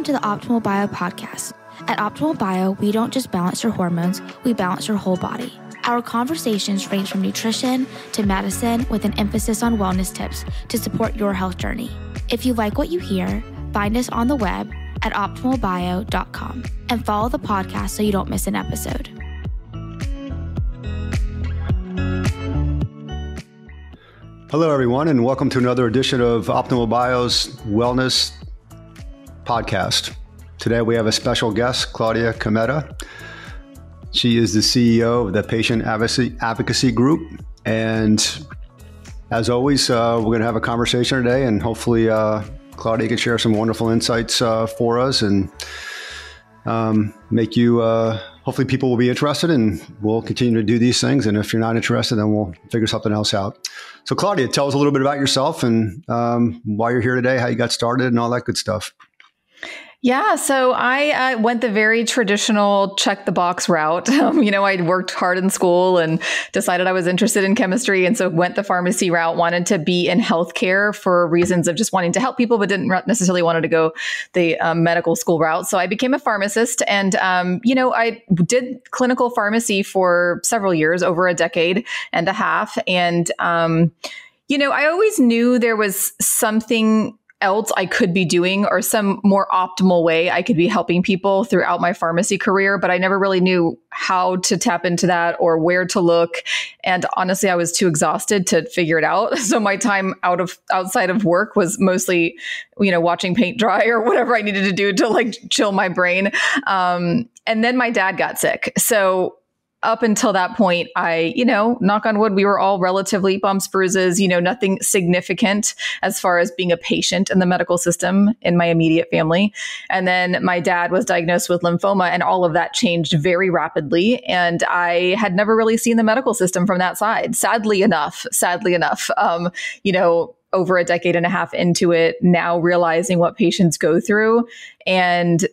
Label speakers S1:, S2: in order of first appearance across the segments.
S1: Welcome to the Optimal Bio podcast. At Optimal Bio, we don't just balance your hormones, we balance your whole body. Our conversations range from nutrition to medicine with an emphasis on wellness tips to support your health journey. If you like what you hear, find us on the web at optimalbio.com and follow the podcast so you don't miss an episode.
S2: Hello, everyone, and welcome to another edition of Optimal Bio's Wellness Podcast. Today we have a special guest, Claudia Cometa. She is the CEO of the Patient Advocacy, Group. And as always, uh, we're going to have a conversation today, and hopefully, uh, Claudia can share some wonderful insights uh, for us and um, make you, uh, hopefully, people will be interested, and we'll continue to do these things. And if you're not interested, then we'll figure something else out. So, Claudia, tell us a little bit about yourself and um, why you're here today, how you got started, and all that good stuff.
S3: Yeah, so I uh, went the very traditional check the box route. Um, you know, I'd worked hard in school and decided I was interested in chemistry. And so went the pharmacy route, wanted to be in healthcare for reasons of just wanting to help people, but didn't necessarily wanted to go the um, medical school route. So I became a pharmacist and, um, you know, I did clinical pharmacy for several years, over a decade and a half. And, um, you know, I always knew there was something else I could be doing or some more optimal way I could be helping people throughout my pharmacy career, but I never really knew how to tap into that or where to look. And honestly, I was too exhausted to figure it out. So my time out of outside of work was mostly, you know, watching paint dry or whatever I needed to do to like chill my brain. Um, and then my dad got sick. So up until that point, I, you know, knock on wood, we were all relatively bumps, bruises, you know, nothing significant as far as being a patient in the medical system in my immediate family. And then my dad was diagnosed with lymphoma, and all of that changed very rapidly. And I had never really seen the medical system from that side. Sadly enough, sadly enough, um, you know, over a decade and a half into it, now realizing what patients go through and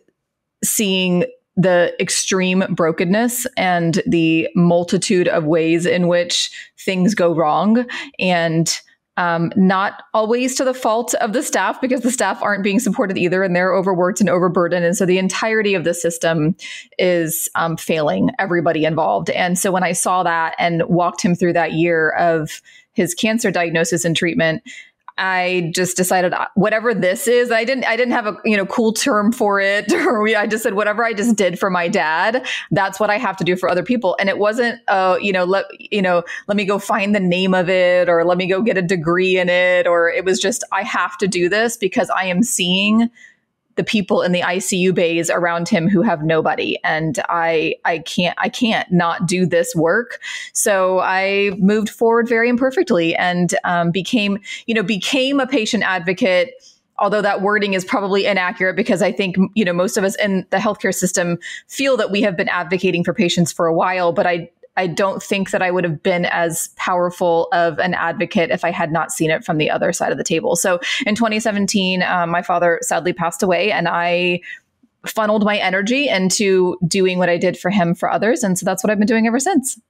S3: seeing the extreme brokenness and the multitude of ways in which things go wrong and um, not always to the fault of the staff because the staff aren't being supported either and they're overworked and overburdened. And so the entirety of the system is um, failing everybody involved. And so when I saw that and walked him through that year of his cancer diagnosis and treatment, I just decided uh, whatever this is, I didn't I didn't have a you know cool term for it or I just said whatever I just did for my dad, that's what I have to do for other people. And it wasn't uh you know let you know let me go find the name of it or let me go get a degree in it or it was just I have to do this because I am seeing the people in the ICU bays around him who have nobody. And I, I can't, I can't not do this work. So I moved forward very imperfectly and um, became, you know, became a patient advocate although that wording is probably inaccurate because I think you know most of us in the healthcare system feel that we have been advocating for patients for a while, but I I don't think that I would have been as powerful of an advocate if I had not seen it from the other side of the table. So in 2017, um, my father sadly passed away, and I funneled my energy into doing what I did for him for others. And so that's what I've been doing ever since.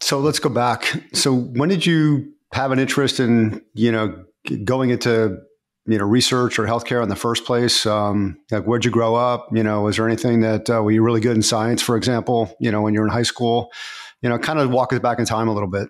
S2: So let's go back. So when did you have an interest in, you know, going into you know research or healthcare in the first place? Um, like where'd you grow up? You know, was there anything that uh, were you really good in science, for example? You know, when you're in high school, you know, kind of walk us back in time a little bit.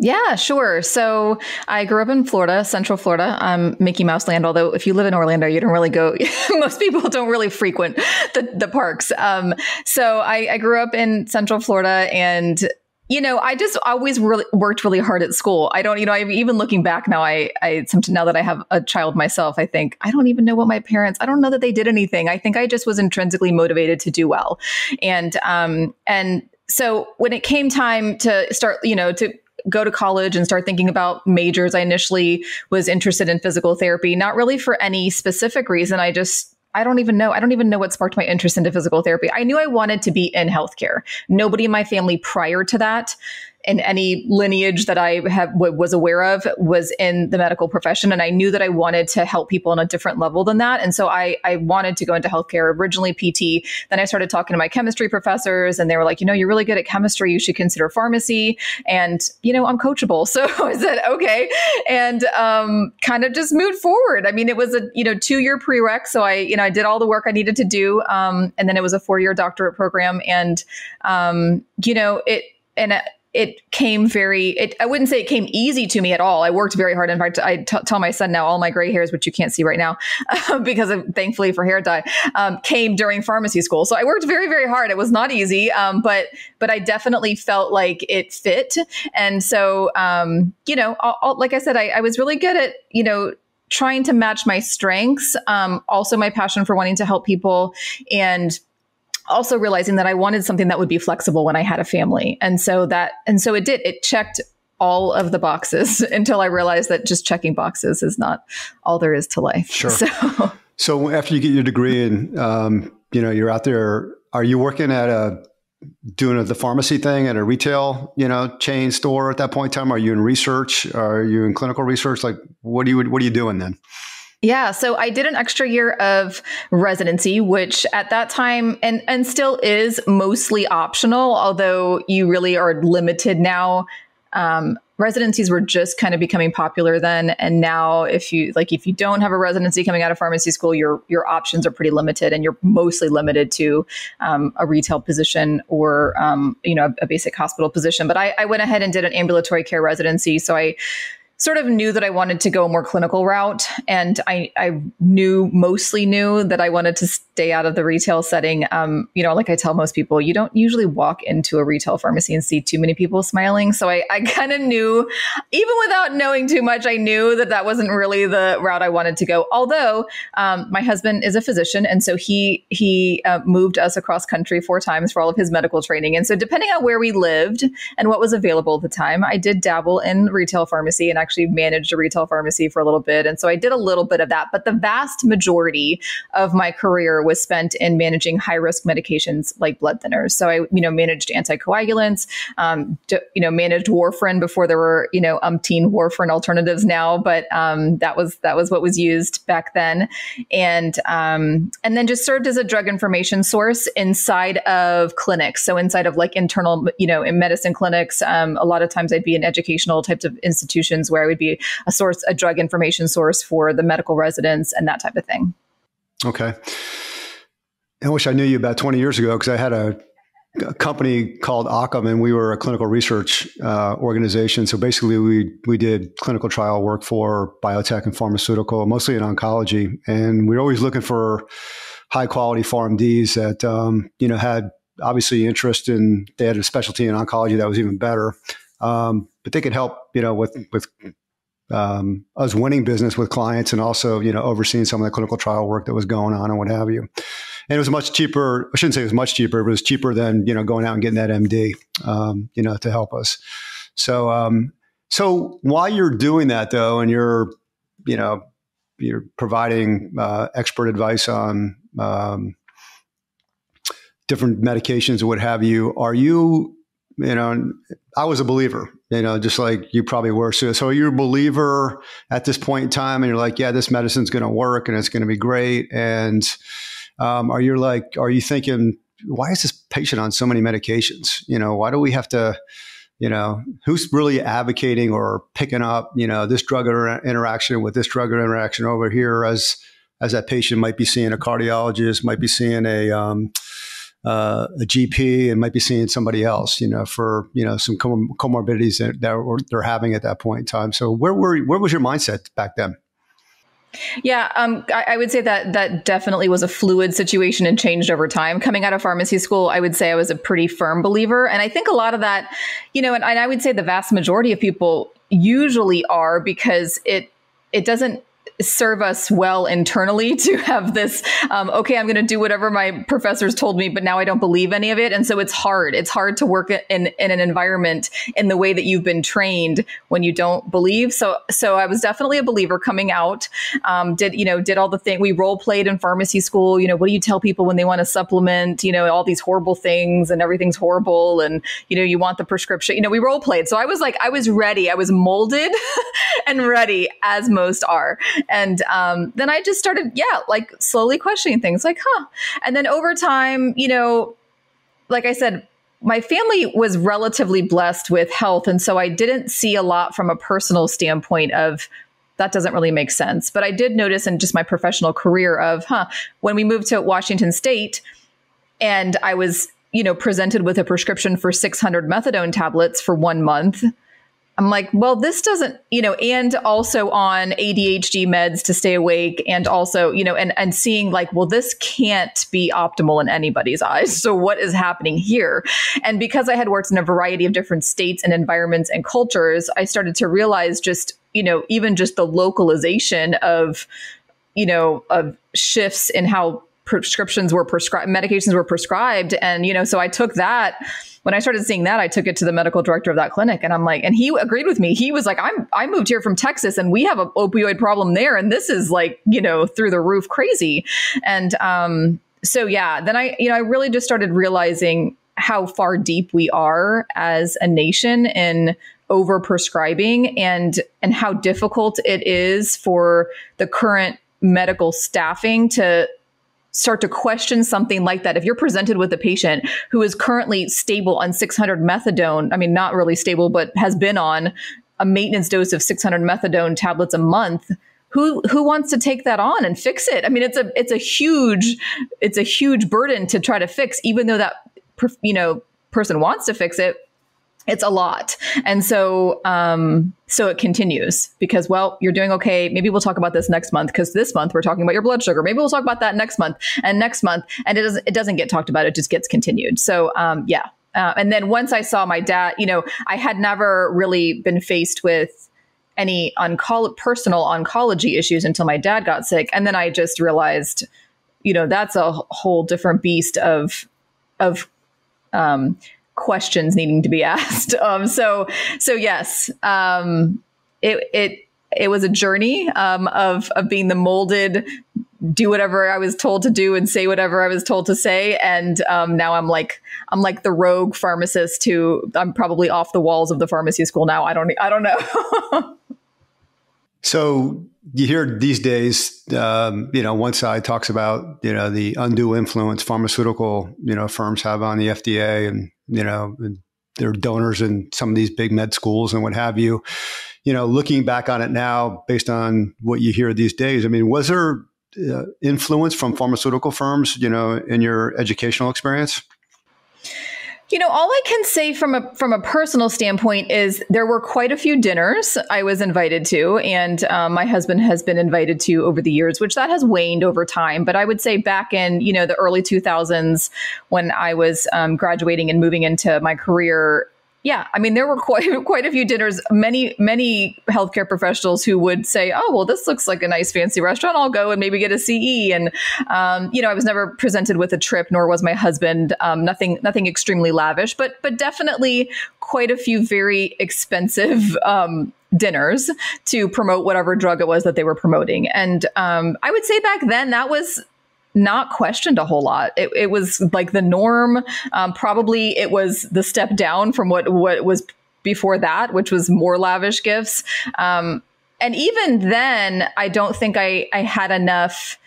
S3: Yeah, sure. So I grew up in Florida, Central Florida, um, Mickey Mouse Land. Although if you live in Orlando, you don't really go. most people don't really frequent the, the parks. Um, so I, I grew up in Central Florida, and you know, I just always really worked really hard at school. I don't, you know, I even looking back now, I, I, now that I have a child myself, I think I don't even know what my parents, I don't know that they did anything. I think I just was intrinsically motivated to do well. And, um, and so when it came time to start, you know, to go to college and start thinking about majors, I initially was interested in physical therapy, not really for any specific reason. I just, I don't even know. I don't even know what sparked my interest into physical therapy. I knew I wanted to be in healthcare. Nobody in my family prior to that in any lineage that I have w- was aware of was in the medical profession, and I knew that I wanted to help people on a different level than that. And so I I wanted to go into healthcare. Originally PT, then I started talking to my chemistry professors, and they were like, you know, you're really good at chemistry. You should consider pharmacy. And you know, I'm coachable, so I said okay, and um, kind of just moved forward. I mean, it was a you know two year prereq, so I you know I did all the work I needed to do, um, and then it was a four year doctorate program, and um, you know it and it came very it, i wouldn't say it came easy to me at all. I worked very hard. In fact I t- tell my son now all my gray hairs which you can't see right now because of thankfully for hair dye um, came during pharmacy school. So i worked very very hard. It was not easy um, but but i definitely felt like it fit. And so um, you know I'll, I'll, like i said I, I was really good at you know trying to match my strengths um, also my passion for wanting to help people. And also realizing that I wanted something that would be flexible when I had a family. And so that, and so it did, it checked all of the boxes until I realized that just checking boxes is not all there is to life.
S2: Sure. So, so after you get your degree and, um, you know, you're out there, are you working at a, doing a, the pharmacy thing at a retail, you know, chain store at that point in time? Are you in research? Are you in clinical research? Like, what do you, what are you doing then?
S3: Yeah, so I did an extra year of residency, which at that time and and still is mostly optional, although you really are limited now. Um, residencies were just kind of becoming popular then, and now if you like, if you don't have a residency coming out of pharmacy school, your your options are pretty limited, and you're mostly limited to um, a retail position or um, you know a, a, basic hospital position. But I, I went ahead and did an ambulatory care residency, so I sort of knew that I wanted to go a more clinical route. And I, I knew, mostly knew that I wanted to stay out of the retail setting. Um, you know, like I tell most people, you don't usually walk into a retail pharmacy and see too many people smiling. So I, I kind of knew, even without knowing too much, I knew that that wasn't really the route I wanted to go. Although um, my husband is a physician. And so he, he uh, moved us across country four times for all of his medical training. And so depending on where we lived and what was available at the time, I did dabble in retail pharmacy and I actually managed a retail pharmacy for a little bit. And so I did a little bit of that. But the vast majority of my career was spent in managing high risk medications like blood thinners. So I, you know, managed anticoagulants, um, d- you know, managed warfarin before there were, you know, umpteen warfarin alternatives now. But um, that was that was what was used back then. And um, and then just served as a drug information source inside of clinics. So inside of like internal, you know, in medicine clinics, um, a lot of times I'd be in educational types of institutions where where I would be a source, a drug information source for the medical residents and that type of thing.
S2: Okay. I wish I knew you about 20 years ago because I had a, a, company called Occam and we were a clinical research uh, organization. So basically, we, we did clinical trial work for biotech and pharmaceutical, mostly in oncology. And we were always looking for high quality PharmDs that, um, you know, had obviously interest in, they had a specialty in oncology that was even better. Um, but they could help, you know, with with um, us winning business with clients and also, you know, overseeing some of the clinical trial work that was going on and what have you. And it was much cheaper. I shouldn't say it was much cheaper. But it was cheaper than you know going out and getting that MD, um, you know, to help us. So, um, so while you're doing that though, and you're, you know, you're providing uh, expert advice on um, different medications or what have you, are you you know, I was a believer, you know, just like you probably were. So, so you're a believer at this point in time, and you're like, yeah, this medicine's going to work and it's going to be great. And um, are you like, are you thinking, why is this patient on so many medications? You know, why do we have to, you know, who's really advocating or picking up, you know, this drug inter- interaction with this drug interaction over here as as that patient might be seeing a cardiologist, might be seeing a um, uh, a GP and might be seeing somebody else, you know, for you know some com- comorbidities that, that they're having at that point in time. So where were where was your mindset back then?
S3: Yeah, um, I, I, would say that that definitely was a fluid situation and changed over time. Coming out of pharmacy school, I would say I was a pretty firm believer, and I think a lot of that, you know, and, and I would say the vast majority of people usually are because it it doesn't serve us well internally to have this um, okay i'm going to do whatever my professors told me but now i don't believe any of it. And so it's hard. It's hard to work in in an environment in the way that you've been trained when you don't believe. So so i was definitely a believer coming out. Um, did you know did all the thing we role played in pharmacy school. You know what do you tell people when they want to supplement? You know all these horrible things and everything's horrible and you know you want the prescription. You know we role played. So i was like i was ready. I was molded and ready as most are and um, then I just started, yeah, like slowly questioning things like, huh. And then over time, you know, like I said, my family was relatively blessed with health. And so I didn't see a lot from a personal standpoint of that doesn't really make sense. But I did notice in just my professional career of, huh, when we moved to Washington State and I was, you know, presented with a prescription for 600 methadone tablets for one month I'm like, well, this doesn't, you know, and also on ADHD meds to stay awake and also, you know, and and seeing like, well, this can't be optimal in anybody's eyes. So what is happening here? And because I had worked in a variety of different states and environments and cultures, I started to realize just, you know, even just the localization of, you know, of shifts in how prescriptions were prescribed, medications were prescribed. And, you know, so I took that when I started seeing that, I took it to the medical director of that clinic and I'm like, and he agreed with me. He was like, I'm, I moved here from Texas and we have an opioid problem there. And this is like, you know, through the roof crazy. And, um, so yeah, then I, you know, I really just started realizing how far deep we are as a nation in over prescribing and and how difficult it is for the current medical staffing to start to question something like that. If you're presented with a patient who is currently stable on 600 methadone, I mean, not really stable, but has been on a maintenance dose of 600 methadone tablets a month, who who wants to take that on and fix it? I mean, it's a it's a huge it's a huge burden to try to fix, even though that you know person wants to fix it it's a lot. And so, um, so it continues because, well, you're doing okay. Maybe we'll talk about this next month because this month we're talking about your blood sugar. Maybe we'll talk about that next month and next month. And it doesn't, it doesn't get talked about. It just gets continued. So, um, yeah. Uh, and then once I saw my dad, you know, I had never really been faced with any onco- personal oncology issues until my dad got sick. And then I just realized, you know, that's a whole different beast of, of, um, questions needing to be asked. Um, so, so yes, um, it, it, it was a journey um, of of being the molded, do whatever I was told to do and say whatever I was told to say, and um, now I'm like I'm like the rogue pharmacist who I'm probably off the walls of the pharmacy school now. I don't I don't know.
S2: so you hear these days, um, you know, one side talks about you know the undue influence pharmaceutical you know firms have on the FDA and you know, they're donors in some of these big med schools and what have you. You know, looking back on it now, based on what you hear these days, I mean, was there uh, influence from pharmaceutical firms, you know, in your educational experience?
S3: You know, all I can say from a from a personal standpoint is there were quite a few dinners I was invited to, and um, my husband has been invited to over the years, which that has waned over time. But I would say back in you know the early 2000s when I was um, graduating and moving into my career, yeah, I mean, there were quite quite a few dinners. Many many healthcare professionals who would say, "Oh, well, this looks like a nice fancy restaurant. I'll go and maybe get a CE." And um, you know, I was never presented with a trip, nor was my husband. Um, nothing nothing extremely lavish, but but definitely quite a few very expensive. Um, dinners to promote whatever drug it was that they were promoting. And um, I would say back then that was not questioned a whole lot. It, it was like the norm. Um, probably it was the step down from what what was before that, which was more lavish gifts. Um, and even then, I don't think I I had enough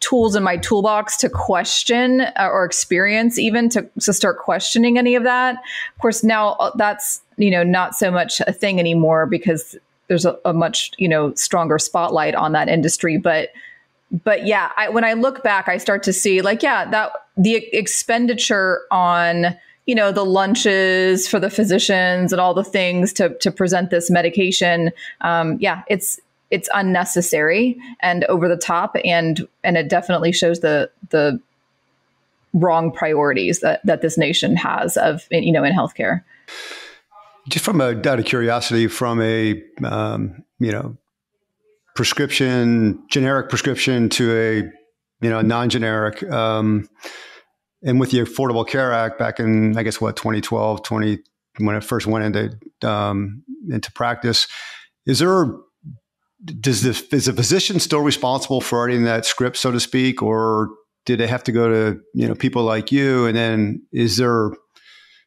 S3: tools in my toolbox to question uh, or experience even to, to start questioning any of that of course now uh, that's you know not so much a thing anymore because there's a, a much you know stronger spotlight on that industry but but yeah, I, when I look back, I start to see like, yeah, that the expenditure on you know the lunches for the physicians and all the things to to present this medication. Um, yeah, it's it's unnecessary and over the top, and and it definitely shows the the wrong priorities that that this nation has of you know in healthcare.
S2: Just from a out of curiosity, from a um, you know prescription, generic prescription to a you know non-generic. Um, and with the Affordable Care Act back in I guess what 2012, 20 when it first went into um, into practice, is there does the is the physician still responsible for writing that script, so to speak, or did they have to go to you know people like you? And then is there,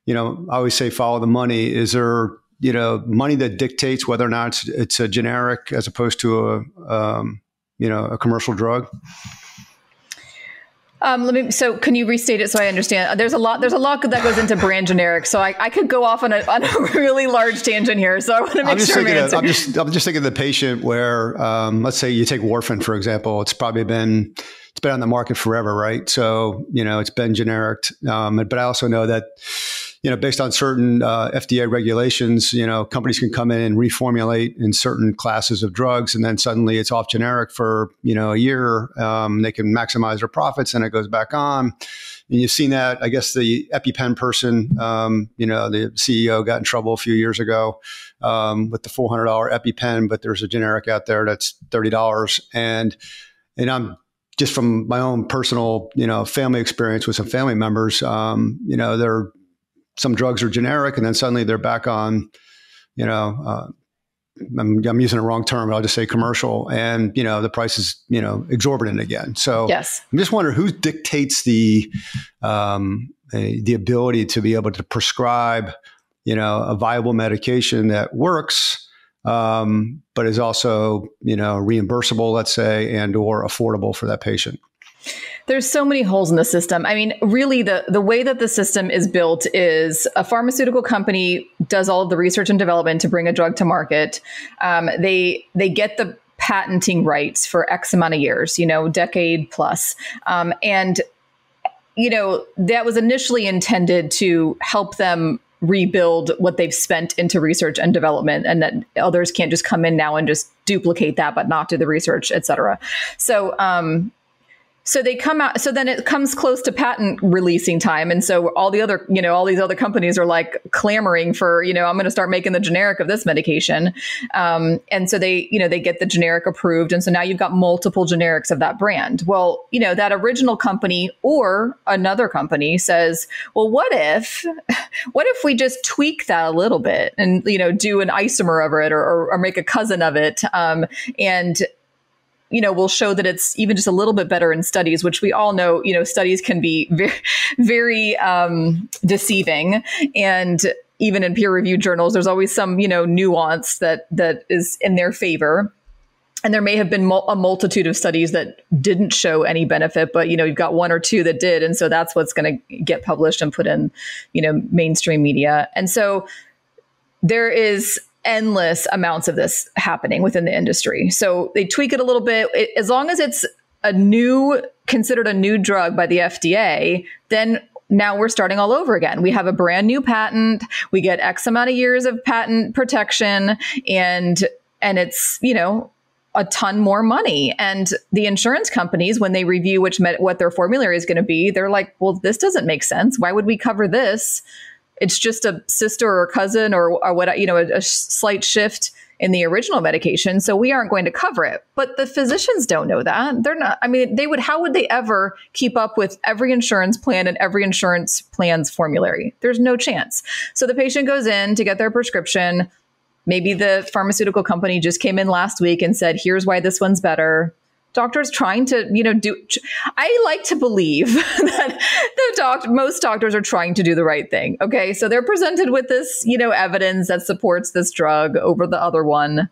S2: you know, I always say follow the money. Is there you know money that dictates whether or not it's, it's a generic as opposed to a um, you know a commercial drug?
S3: Um, let me. So, can you restate it so I understand? There's a lot. There's a lot that goes into brand generic. So, I, I could go off on a, on a really large tangent here. So, I want to make
S2: I'm just
S3: sure.
S2: Thinking of, I'm just I'm just thinking of the patient where, um, let's say you take warfarin for example. It's probably been it's been on the market forever, right? So, you know, it's been generic. Um, but I also know that you know, based on certain uh, FDA regulations, you know, companies can come in and reformulate in certain classes of drugs, and then suddenly it's off generic for you know a year. Um, they can maximize their profits, and it goes back on. And you've seen that. I guess the EpiPen person, um, you know, the CEO got in trouble a few years ago um, with the four hundred dollar EpiPen, but there's a generic out there that's thirty dollars, and and I'm just from my own personal, you know, family experience with some family members, um, you know, they're some drugs are generic and then suddenly they're back on, you know, uh, I'm, I'm, using a wrong term, but I'll just say commercial, and you know the price is you know exorbitant again. So
S3: yes,
S2: I'm just wondering who dictates the um, the ability to be able to prescribe you know a viable medication that works, um, but is also you know reimbursable, let's say, and or affordable for that patient.
S3: There's so many holes in the system. I mean, really, the, the way that the system is built is a pharmaceutical company does all of the research and development to bring a drug to market. Um, they they get the patenting rights for X amount of years, you know, decade plus, um, and you know that was initially intended to help them rebuild what they've spent into research and development and that others can't just come in now and just duplicate that but not do the research et cetera so um, so they come out so then it comes close to patent releasing time. And so all the other you know all these other companies are like clamoring for you know i'm going to start making the generic of this medication. Um, and so they you know they get the generic approved. And so now you've got multiple generics of that brand. Well you know that original company or another company says well what if what if we just tweak that a little bit and you know do an isomer of it or, or, or make a cousin of it? Um, and you know, will show that it's even just a little bit better in studies, which we all know, you know, studies can be very, very um, deceiving. And even in peer reviewed journals, there's always some, you know, nuance that that is in their favor. And there may have been a multitude of studies that didn't show any benefit, but you know, you've got one or two that did, and so that's what's going to get published and put in, you know, mainstream media. And so there is endless amounts of this happening within the industry. So they tweak it a little bit. It, as long as it's a new, considered a new drug by the FDA, then now we're starting all over again. We have a brand new patent. We get X amount of years of patent protection and, and it's, you know, a ton more money. And the insurance companies, when they review which med- what their formulary is going to be, they're like, well, this doesn't make sense. Why would we cover this? It's just a sister or cousin or, or what you know a, a slight shift in the original medication so we aren't going to cover it. But the physicians don't know that. They're not i mean they would how would they ever keep up with every insurance plan and every insurance plan's formulary? There's no chance. So the patient goes in to get their prescription. Maybe the pharmaceutical company just came in last week and said here's why this one's better doctors trying to you know do i like to believe that the doc most doctors are trying to do the right thing okay? So they're presented with this you know evidence that supports this drug over the other one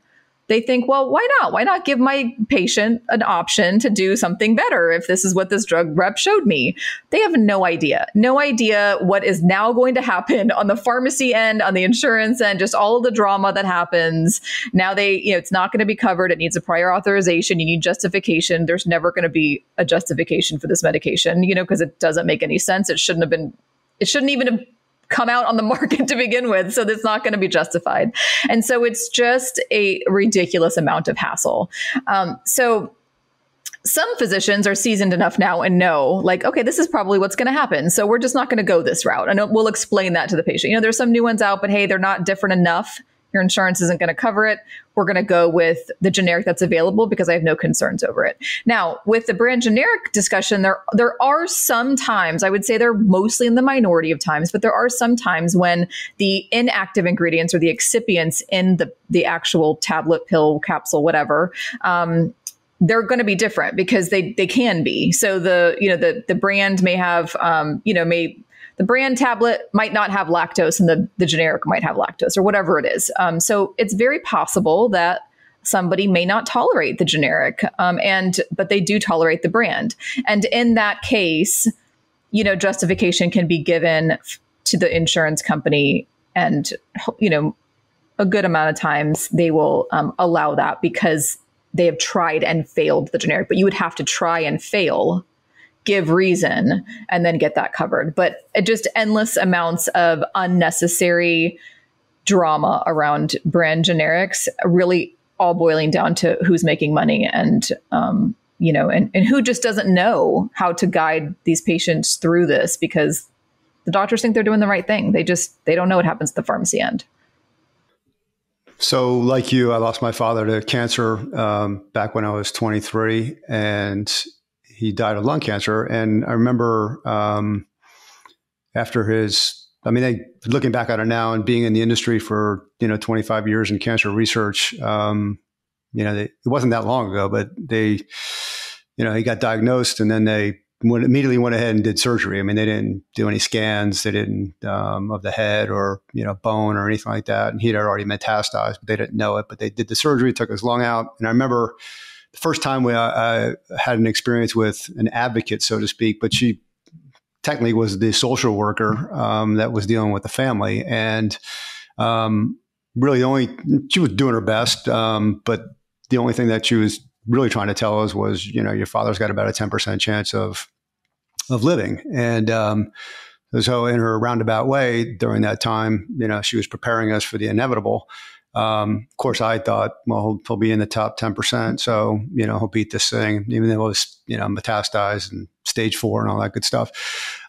S3: they think, well, why not? Why not give my patient an option to do something better if this is what this drug rep showed me? They have no idea, no idea what is now going to happen on the pharmacy end, on the insurance end, just all of the drama that happens. Now they, you know, it's not going to be covered. It needs a prior authorization. You need justification. There's never going to be a justification for this medication, you know, because it doesn't make any sense. It shouldn't have been, it shouldn't even have come out on the market to begin with. So that's not going to be justified. And so it's just a ridiculous amount of hassle. Um, so some physicians are seasoned enough now and know, like, okay, this is probably what's going to happen. So we're just not going to go this route. And we'll explain that to the patient. You know, there's some new ones out, but hey, they're not different enough your insurance isn't going to cover it. We're going to go with the generic that's available because I have no concerns over it. Now, with the brand generic discussion, there there are some times, I would say they're mostly in the minority of times, but there are some times when the inactive ingredients or the excipients in the the actual tablet, pill, capsule, whatever, um, they're going to be different because they they can be. So the you know the the brand may have um, you know may the brand tablet might not have lactose and the, the generic might have lactose or whatever it is. Um, so it's very possible that somebody may not tolerate the generic um, and but they do tolerate the brand and in that case you know justification can be given to the insurance company and you know a good amount of times they will um, allow that because they have tried and failed the generic but you would have to try and fail give reason and then get that covered. But just endless amounts of unnecessary drama around brand generics, really all boiling down to who's making money and, um, you know, and, and who just doesn't know how to guide these patients through this because the doctors think they're doing the right thing. They just, they don't know what happens at the pharmacy end.
S2: So, like you, I lost my father to cancer um, back when I was 23, and he died of lung cancer. And I remember um, after his, I mean, they, looking back at it now and being in the industry for you know 25 years in cancer research, um, you know, they, it wasn't that long ago, but they, you know, he got diagnosed and then they went, immediately went ahead and did surgery. I mean, they didn't do any scans, they didn't um, of the head or you know bone or anything like that. And he had already metastasized, but they didn't know it. But they did the surgery, took his lung out, and I remember the first time we, I had an experience with an advocate, so to speak, but she technically was the social worker um, that was dealing with the family. And um, really, the only, she was doing her best, um, but the only thing that she was really trying to tell us was, you know, your father's got about a 10% chance of, of living. And, um, so in her roundabout way during that time, you know, she was preparing us for the inevitable. Um, of course, I thought, well, he'll, he'll, be in the top 10%. So, you know, he'll beat this thing, even though it was, you know, metastasized and stage four and all that good stuff.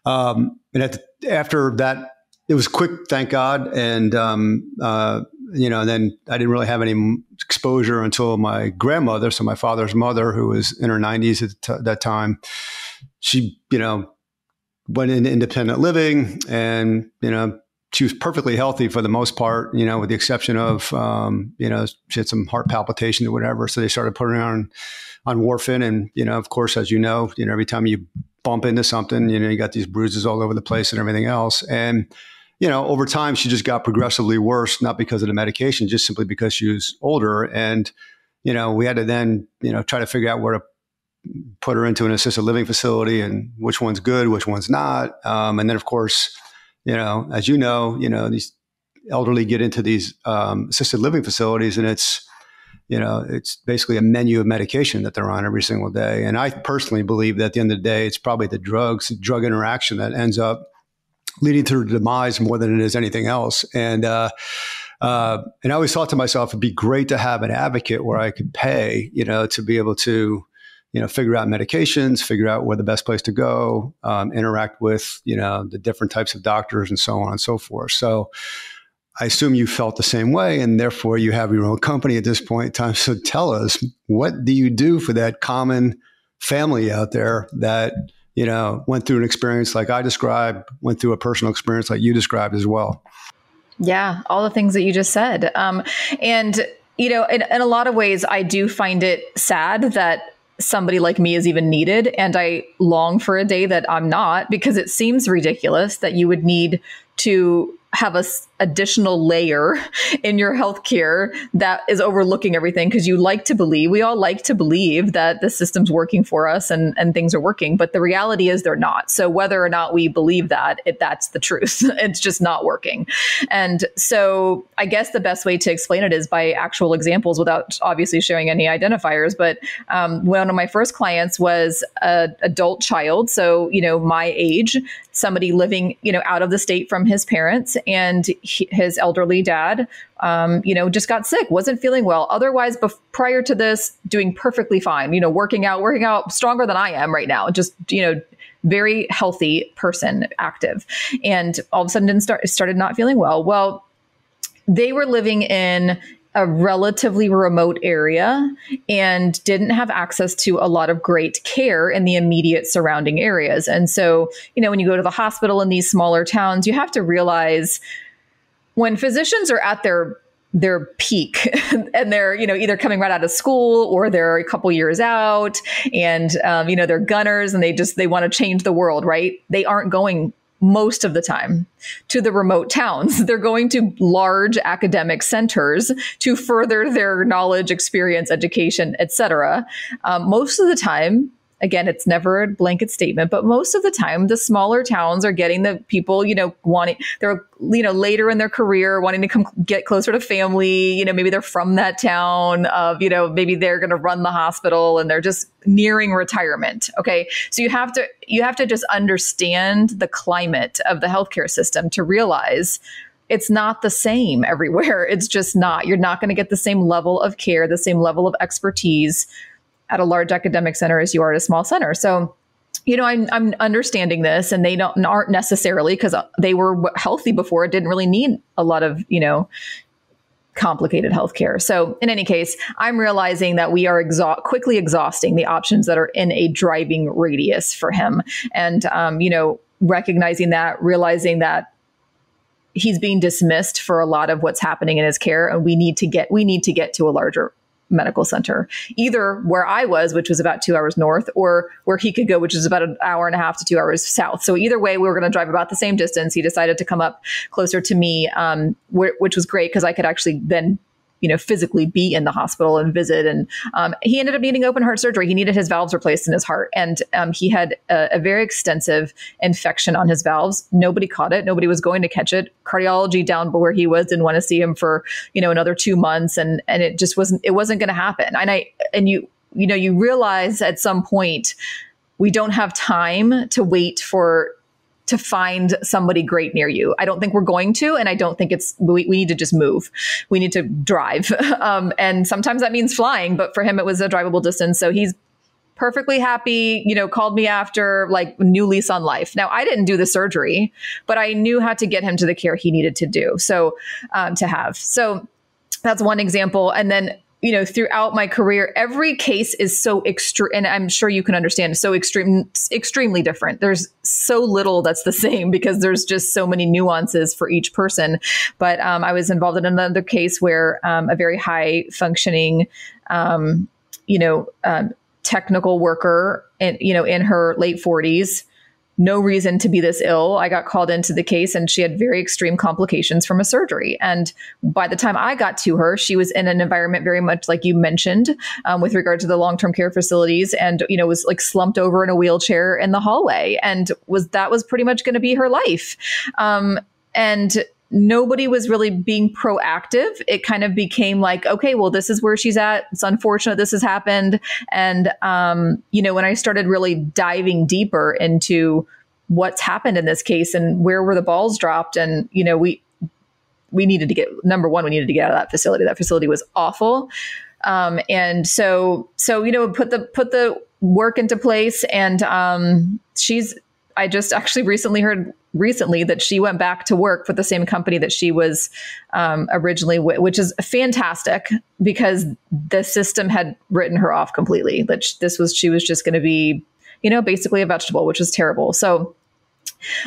S2: Um, and the, after that, it was quick, thank God. And, um, uh, you know, then I didn't really have any exposure until my grandmother, so my father's mother, who was in her 90s at t- that time, she, you know, went into independent living and, you know, she was perfectly healthy for the most part, you know, with the exception of, um, you know, she had some heart palpitations or whatever. So they started putting her on, on warfarin. And, you know, of course, as you know, you know, every time you bump into something, you know, you got these bruises all over the place and everything else. And, you know, over time, she just got progressively worse, not because of the medication, just simply because she was older. And, you know, we had to then, you know, try to figure out where to put her into an assisted living facility and which one's good, which one's not. Um, and then, of course, you know, as you know, you know, these elderly get into these um, assisted living facilities and it's, you know, it's basically a menu of medication that they're on every single day. And I personally believe that at the end of the day, it's probably the drugs, drug interaction that ends up leading to demise more than it is anything else. And, uh, uh, and I always thought to myself, it'd be great to have an advocate where I could pay, you know, to be able to, you know, figure out medications, figure out where the best place to go, um, interact with, you know, the different types of doctors and so on and so forth. So I assume you felt the same way, and therefore you have your own company at this point in time. So tell us, what do you do for that common family out there that, you know, went through an experience like I described, went through a personal experience like you described as well?
S3: Yeah, all the things that you just said. Um, and, you know, in, in a lot of ways, I do find it sad that somebody like me is even needed. And I long for a day that I'm not because it seems ridiculous that you would need to have a additional layer in your healthcare that is overlooking everything because you like to believe we all like to believe that the system's working for us and, and things are working but the reality is they're not. So whether or not we believe that it, that's the truth. It's just not working. And so i guess the best way to explain it is by actual examples without obviously showing any identifiers but um, one of my first clients was an adult child. So you know my age somebody living you know out of the state from his parents and he, his elderly dad, um, you know, just got sick, wasn't feeling well. Otherwise, bef- prior to this, doing perfectly fine. You know, working out, working out stronger than I am right now. Just you know, very healthy person, active, and all of a sudden didn't start started not feeling well. Well they were living in a relatively remote area and didn't have access to a lot of great care in the immediate surrounding areas. And so, you know, when you go to the hospital in these smaller towns, you have to realize when physicians are at their their peak and they're you know either coming right out of school or they're a couple years out and um, you know they're gunners and they just they want to change the world right they aren't going most of the time to the remote towns. They're going to large academic centers to further their knowledge, experience, education, etc. Um, most of the time, again, it's never a blanket statement, but most of the time, the smaller towns are getting the people, you know, wanting, they're, you know, later in their career, wanting to come get closer to family. You know, maybe they're from that town of, you know, maybe they're going to run the hospital and they're just nearing retirement. Okay. So you have to, you have to just understand the climate of the healthcare system to realize it's not the same everywhere. It's just not. You're not going to get the same level of care, the same level of expertise at a large academic center as you are at a small center. So, you know, I'm, I'm understanding this, and they don't aren't necessarily because they were healthy before. It didn't really need a lot of you know complicated healthcare. So, in any case, I'm realizing that we are exa- quickly exhausting the options that are in a driving radius for him, and um, you know, recognizing that, realizing that he's being dismissed for a lot of what's happening in his care, and we need to get we need to get to a larger medical center, either where I was, which was about two hours north, or where he could go, which is about an hour and a half to two hours south. So either way, we were going to drive about the same distance. He decided to come up closer to me, um, wh- which was great because I could actually then you know, physically be in the hospital and visit. And um, he ended up needing open heart surgery. He needed his valves replaced in his heart, and um, he had a, a, very extensive infection on his valves. Nobody caught it. Nobody was going to catch it. Cardiology down where he was didn't want to see him for you know another two months, and and it just wasn't it wasn't going to happen. And I and you you know you realize at some point we don't have time to wait for to find somebody great near you. I don't think we're going to, and I don't think it's, we, we need to just move. We need to drive. Um, and sometimes that means flying, but for him, it was a drivable distance. So he's perfectly happy, you know, called me after like new lease on life. Now, I didn't do the surgery, but I knew how to get him to the care he needed to do. So, um, to have. So, that's one example. And then you know, throughout my career, every case is so extreme, and I'm sure you can understand, so extreme, extremely different. There's so little that's the same because there's just so many nuances for each person. But um, I was involved in another case where um, a very high functioning, um, you know, um, technical worker, and you know, in her late 40s no reason to be this ill. I got called into the case and she had very extreme complications from a surgery. And by the time I got to her, she was in an environment very much like you mentioned um, with regard to the long term care facilities and, you know, was like slumped over in a wheelchair in the hallway and was that was pretty much going to be her life. Um, and nobody was really being proactive. It kind of became like, okay, well, this is where she's at. It's unfortunate this has happened. And, um, you know, when I started really diving deeper into what's happened in this case and where were the balls dropped, and, you know, we, we needed to get number one, we needed to get out of that facility. That facility was awful. Um, and so, so, you know, put the, put the work into place and, um, she's, I just actually recently heard recently that she went back to work for the same company that she was um, originally with, which is fantastic because the system had written her off completely. That this was she was just going to be, you know, basically a vegetable, which was terrible. So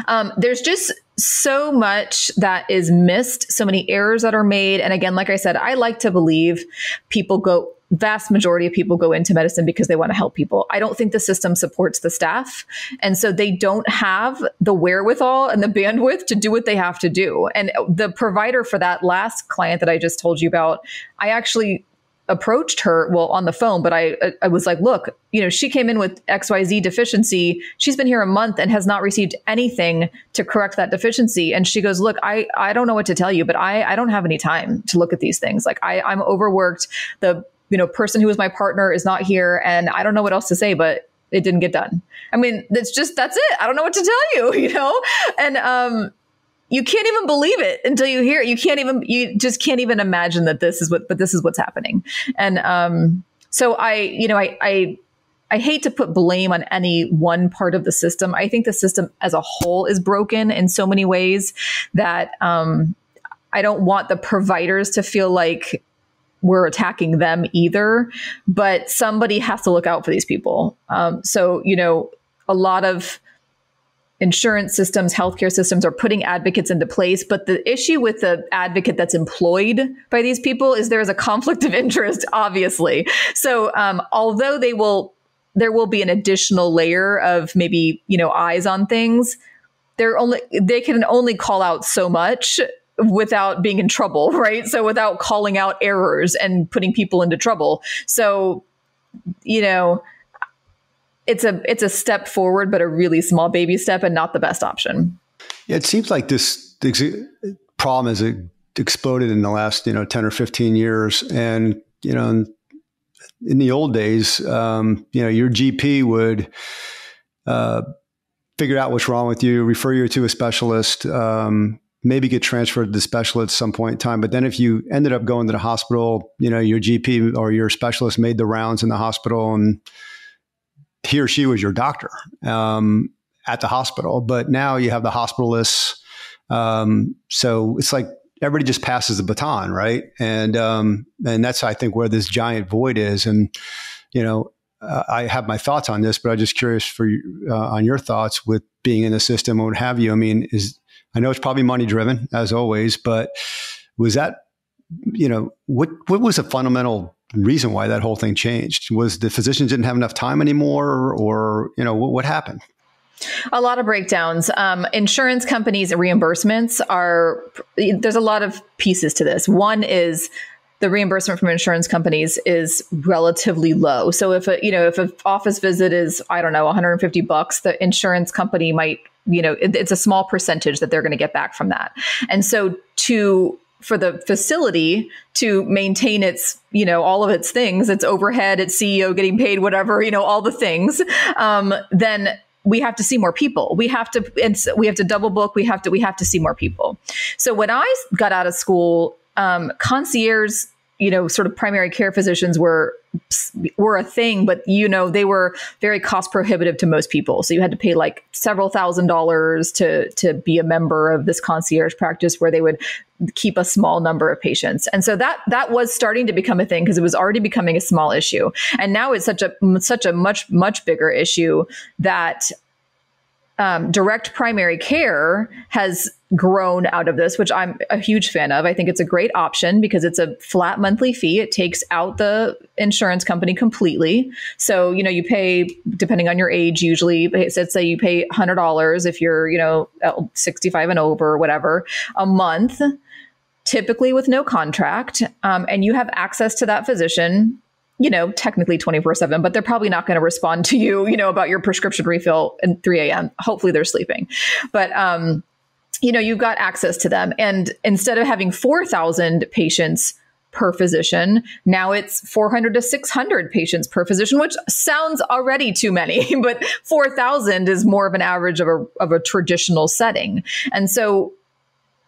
S3: um, there's just so much that is missed, so many errors that are made. And again, like I said, I like to believe people go vast majority of people go into medicine because they want to help people. I don't think the system supports the staff. And so they don't have the wherewithal and the bandwidth to do what they have to do. And the provider for that last client that I just told you about, I actually approached her well on the phone but I I was like look you know she came in with XYZ deficiency she's been here a month and has not received anything to correct that deficiency and she goes look I I don't know what to tell you but I I don't have any time to look at these things like I I'm overworked the you know, person who was my partner is not here and I don't know what else to say, but it didn't get done. I mean, that's just, that's it. I don't know what to tell you, you know? And, um, you can't even believe it until you hear it. You can't even, you just can't even imagine that this is what, but this is what's happening. And, um, so I, you know, I, I, I hate to put blame on any one part of the system. I think the system as a whole is broken in so many ways that, um, I don't want the providers to feel like we're attacking them either, but somebody has to look out for these people. Um, so, you know, a lot of insurance systems, healthcare systems are putting advocates into place. But the issue with the advocate that's employed by these people is there is a conflict of interest, obviously. So, um, although they will, there will be an additional layer of maybe, you know, eyes on things. They're only, they can only call out so much without being in trouble, right? So without calling out errors and putting people into trouble. So, you know, it's a it's a step forward, but a really small baby step and not the best option.
S2: Yeah, it seems like this, problem has exploded in the last you know ten or fifteen years, and you know, in the old days, um, you know, your GP would. Uh, figure out what's wrong with you, refer you to a specialist, um, maybe get transferred to the specialist at some point in time. But then if you ended up going to the hospital, you know, your GP or your specialist made the rounds in the hospital and he or she was your doctor um, at the hospital. But now you have the hospitalists. Um, so it's like everybody just passes the baton, right? And um, and that's I think where this giant void is. And you know, uh, I have my thoughts on this, but I'm just curious for uh, on your thoughts with being in the system and what have you. I mean, is I know it's probably money driven as always, but was that, you know, what, what was the fundamental reason why that whole thing changed? Was the physicians didn't have enough time anymore or, you know, what, what happened?
S3: A lot of breakdowns. Um, insurance companies' reimbursements are, there's a lot of pieces to this. One is, the reimbursement from insurance companies is relatively low. So if a you know if an office visit is I don't know 150 bucks, the insurance company might you know it, it's a small percentage that they're going to get back from that. And so to for the facility to maintain its you know all of its things its overhead its ceo getting paid whatever you know all the things um, then we have to see more people. We have to and we have to double book we have to we have to see more people. So when i got out of school um, concierge you know, sort of primary care physicians were were a thing, but you know, they were very cost prohibitive to most people. So you had to pay like several thousand dollars to to be a member of this concierge practice where they would keep a small number of patients. And so that that was starting to become a thing because it was already becoming a small issue. And now it's such a such a much much bigger issue that um, direct primary care has grown out of this, which I'm a huge fan of. I think it's a great option because it's a flat monthly fee. It takes out the insurance company completely. So, you know, you pay, depending on your age, usually, let's say you pay $100 if you're, you know, 65 and over or whatever a month, typically with no contract. Um, and you have access to that physician you know, technically 24 7, but they're probably not going to respond to you, you know, about your prescription refill at 3 a.m. Hopefully they're sleeping. But, um, you know, you've got access to them. And instead of having 4,000 patients per physician, now it's 400 to 600 patients per physician, which sounds already too many, but 4,000 is more of an average of a, of a traditional setting. And so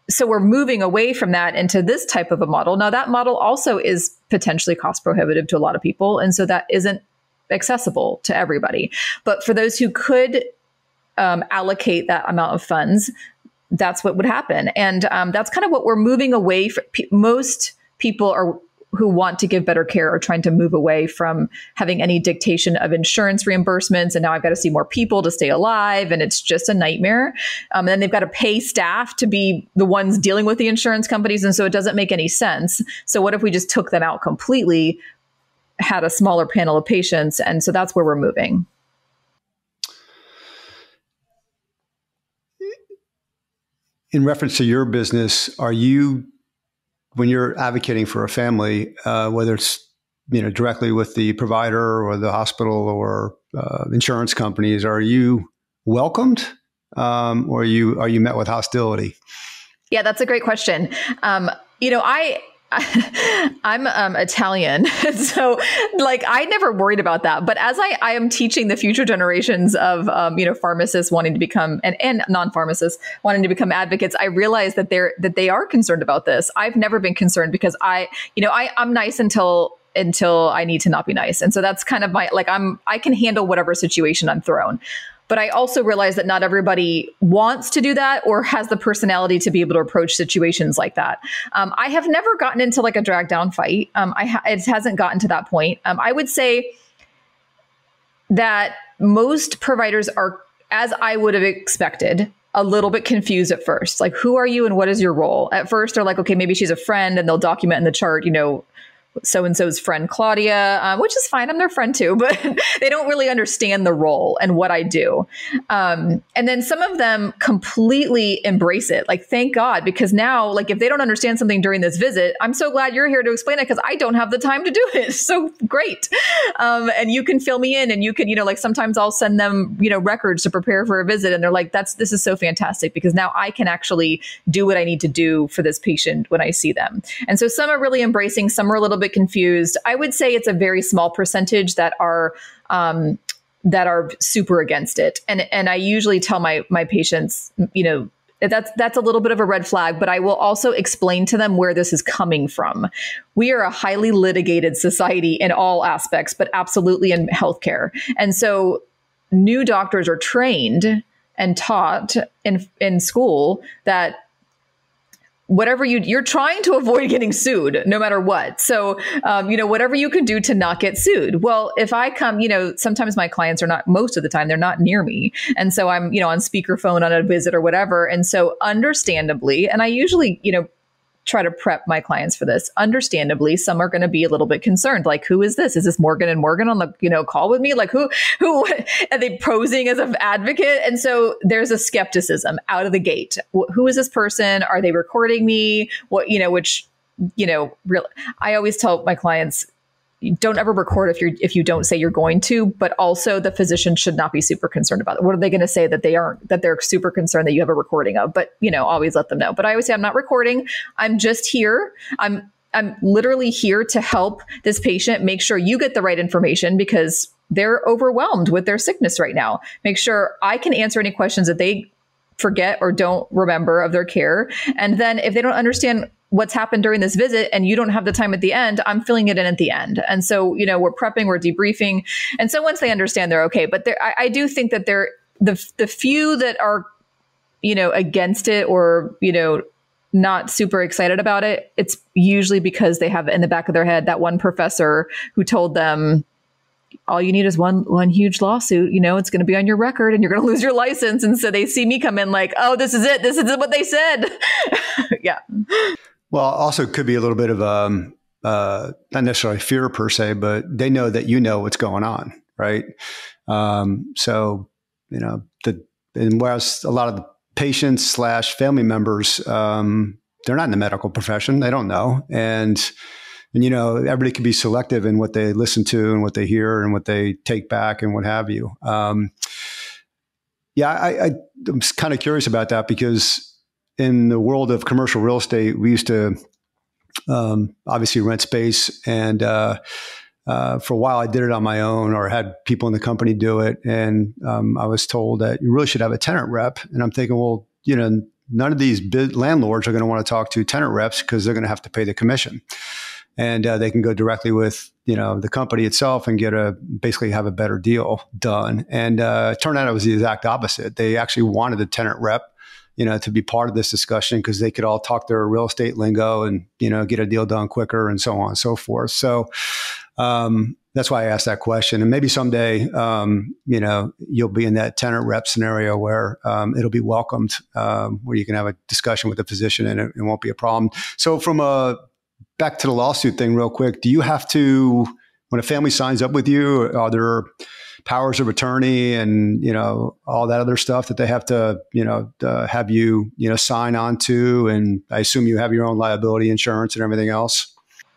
S3: so we're moving away from that into this type of a model. Now that model also is potentially cost prohibitive to a lot of people. And so that isn't accessible to everybody. But for those who could um, allocate that amount of funds, that's what would happen. And um, that's kind of what we're moving away from. Most people are who want to give better care are trying to move away from having any dictation of insurance reimbursements. And now I've got to see more people to stay alive. And it's just a nightmare. Um, and then they've got to pay staff to be the ones dealing with the insurance companies. And so it doesn't make any sense. So what if we just took them out completely, had a smaller panel of patients? And so that's where we're moving.
S2: In reference to your business, are you when you're advocating for a family, uh, whether it's you know directly with the provider or the hospital or uh, insurance companies, are you welcomed um, or are you are you met with hostility?
S3: Yeah, that's a great question. Um, you know, I I'm um, Italian, so like I never worried about that. But as I, I am teaching the future generations of um, you know pharmacists wanting to become and, and non-pharmacists wanting to become advocates, I realize that they're that they are concerned about this. I've never been concerned because I you know I I'm nice until until I need to not be nice, and so that's kind of my like I'm I can handle whatever situation I'm thrown. But I also realize that not everybody wants to do that or has the personality to be able to approach situations like that. Um, I have never gotten into like a drag down fight. Um, I ha- it hasn't gotten to that point. Um, I would say that most providers are, as I would have expected, a little bit confused at first. Like, who are you and what is your role? At first, they're like, okay, maybe she's a friend, and they'll document in the chart, you know, so and so's friend Claudia, um, which is fine. I'm their friend too, but they don't really understand the role and what I do. Um, and then some of them completely embrace it. Like, thank God, because now, like, if they don't understand something during this visit, I'm so glad you're here to explain it because I don't have the time to do it. So great. Um, and you can fill me in and you can, you know, like sometimes I'll send them, you know, records to prepare for a visit. And they're like, that's, this is so fantastic because now I can actually do what I need to do for this patient when I see them. And so some are really embracing, some are a little bit bit confused. I would say it's a very small percentage that are um, that are super against it, and and I usually tell my my patients, you know, that's that's a little bit of a red flag but i will also explain to them where this is coming from. We are a highly litigated society in all aspects but absolutely in healthcare. And so new doctors are trained and taught in in school that whatever you you're trying to avoid getting sued no matter what. So um, you know whatever you can do to not get sued. Well if i come you know sometimes my clients are not most of the time they're not near me. And so i'm you know on speakerphone on a visit or whatever. And so understandably and i usually you know try to prep my clients for this. Understandably, some are going to be a little bit concerned. Like, who is this? Is this Morgan and Morgan on the you know call with me? Like, who who are they posing as an advocate? And so there's a skepticism out of the gate. Who is this person? Are they recording me? What you know? Which you know, real. I always tell my clients don't ever record if you're if you don't say you're going to but also the physician should not be super concerned about it. What are they going to say that they aren't that they're super concerned that you have a recording of? But you know always let them know. But i always say i'm not recording. I'm just here. I'm i'm literally here to help this patient. Make sure you get the right information because they're overwhelmed with their sickness right now. Make sure i can answer any questions that they forget or don't remember of their care. And then if they don't understand what's happened during this visit and you don't have the time at the end, I'm filling it in at the end. And so, you know, we're prepping, we're debriefing. And so once they understand, they're okay. But I, I do think that there, the, the few that are, you know, against it or, you know, not super excited about it, it's usually because they have in the back of their head that one professor who told them, all you need is one one huge lawsuit you know it's going to be on your record and you're going to lose your license and so they see me come in like oh this is it this is what they said yeah
S2: well, also could be a little bit of um, uh, not necessarily fear per se, but they know that you know what's going on, right? Um, so you know the and whereas a lot of the patients slash family members, um, they're not in the medical profession, they don't know, and and you know everybody can be selective in what they listen to and what they hear and what they take back and what have you. Um, yeah, I, I, I'm kind of curious about that because in the world of commercial real estate, we used to um, obviously rent space, and uh, uh, for a while I did it on my own, or had people in the company do it. And um, I was told that you really should have a tenant rep. And I'm thinking, well, you know, none of these landlords are going to want to talk to tenant reps because they're going to have to pay the commission, and uh, they can go directly with you know the company itself and get a basically have a better deal done. And uh, it turned out it was the exact opposite. They actually wanted a tenant rep you know, to be part of this discussion because they could all talk their real estate lingo and, you know, get a deal done quicker and so on and so forth. So, um, that's why I asked that question. And maybe someday, um, you know, you'll be in that tenant rep scenario where um, it'll be welcomed, um, where you can have a discussion with the physician and it, it, won't be a problem. So, from a back to the lawsuit thing, real quick, do you have to, when a family signs up with you, are there powers of attorney and you know all that other stuff that they have to you know uh, have you you know sign on to and i assume you have your own liability insurance and everything else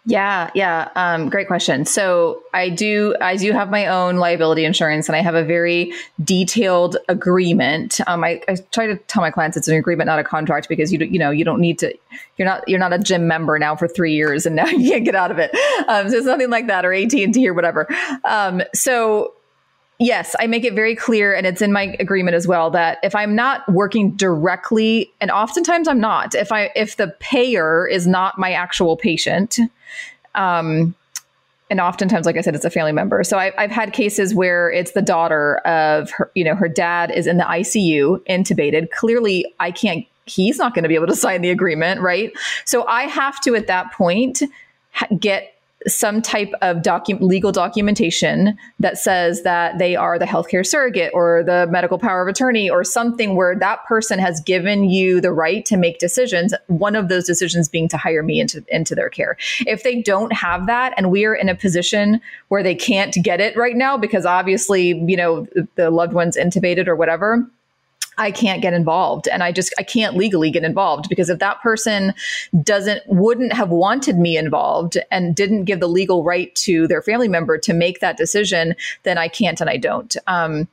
S3: yeah, yeah. Um, great question. So I do, I do have my own liability insurance, and I have a very detailed agreement. Um, I, I, try to tell my clients it's an agreement, not a contract, because you, you know, you don't need to. You're not, you're not a gym member now for three years, and now you can't get out of it. Um, so it's nothing like that, or AT and T, or whatever. Um, so Yes, I make it very clear, and it's in my agreement as well that if I'm not working directly, and oftentimes I'm not, if I if the payer is not my actual patient, um, and oftentimes, like I said, it's a family member. So I, I've had cases where it's the daughter of her, you know, her dad is in the ICU, intubated. Clearly, I can't, he's not going to be able to sign the agreement, right? So I have to, at that point, get some type of docu- legal documentation that says that they are the healthcare surrogate or the medical power of attorney or something where that person has given you the right to make decisions one of those decisions being to hire me into into their care. If they don't have that and we are in a position where they can't get it right now because obviously you know the loved one's intubated or whatever I can't get involved and I just I can't legally get involved because if that person doesn't wouldn't have wanted me involved and didn't give the legal right to their family member to make that decision, then I can't and I don't. Um,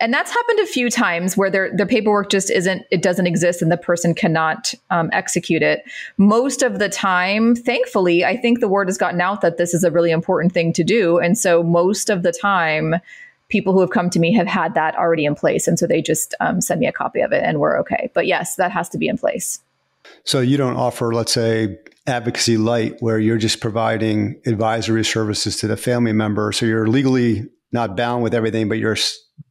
S3: and that's happened a few times where their the paperwork just isn't it doesn't exist and the person cannot um, execute it most of the time thankfully i think the word has gotten out that this is a really important thing to do and so most of the time people who have come to me have had that already in place. And so they just um, send me a copy of it and we're okay. But yes, that has to be in place.
S2: So you don't offer, let's say, advocacy light where you're just providing advisory services to the family member. So you're legally not bound with everything, but you're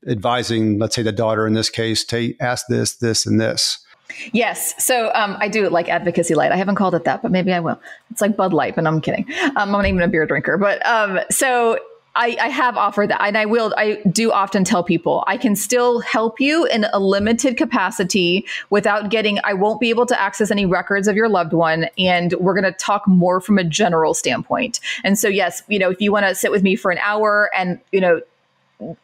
S2: advising, let's say, the daughter in this case, to ask this, this, and this.
S3: Yes. So um, I do like advocacy light. I haven't called it that, but maybe I will. It's like Bud Light, but I'm kidding. Um, I'm not even a beer drinker. But um, so I, I, have offered that and I will, I do often tell people I can still help you in a limited capacity without getting, I won't be able to access any records of your loved one. And we're going to talk more from a general standpoint. And so, yes, you know, if you want to sit with me for an hour and, you know,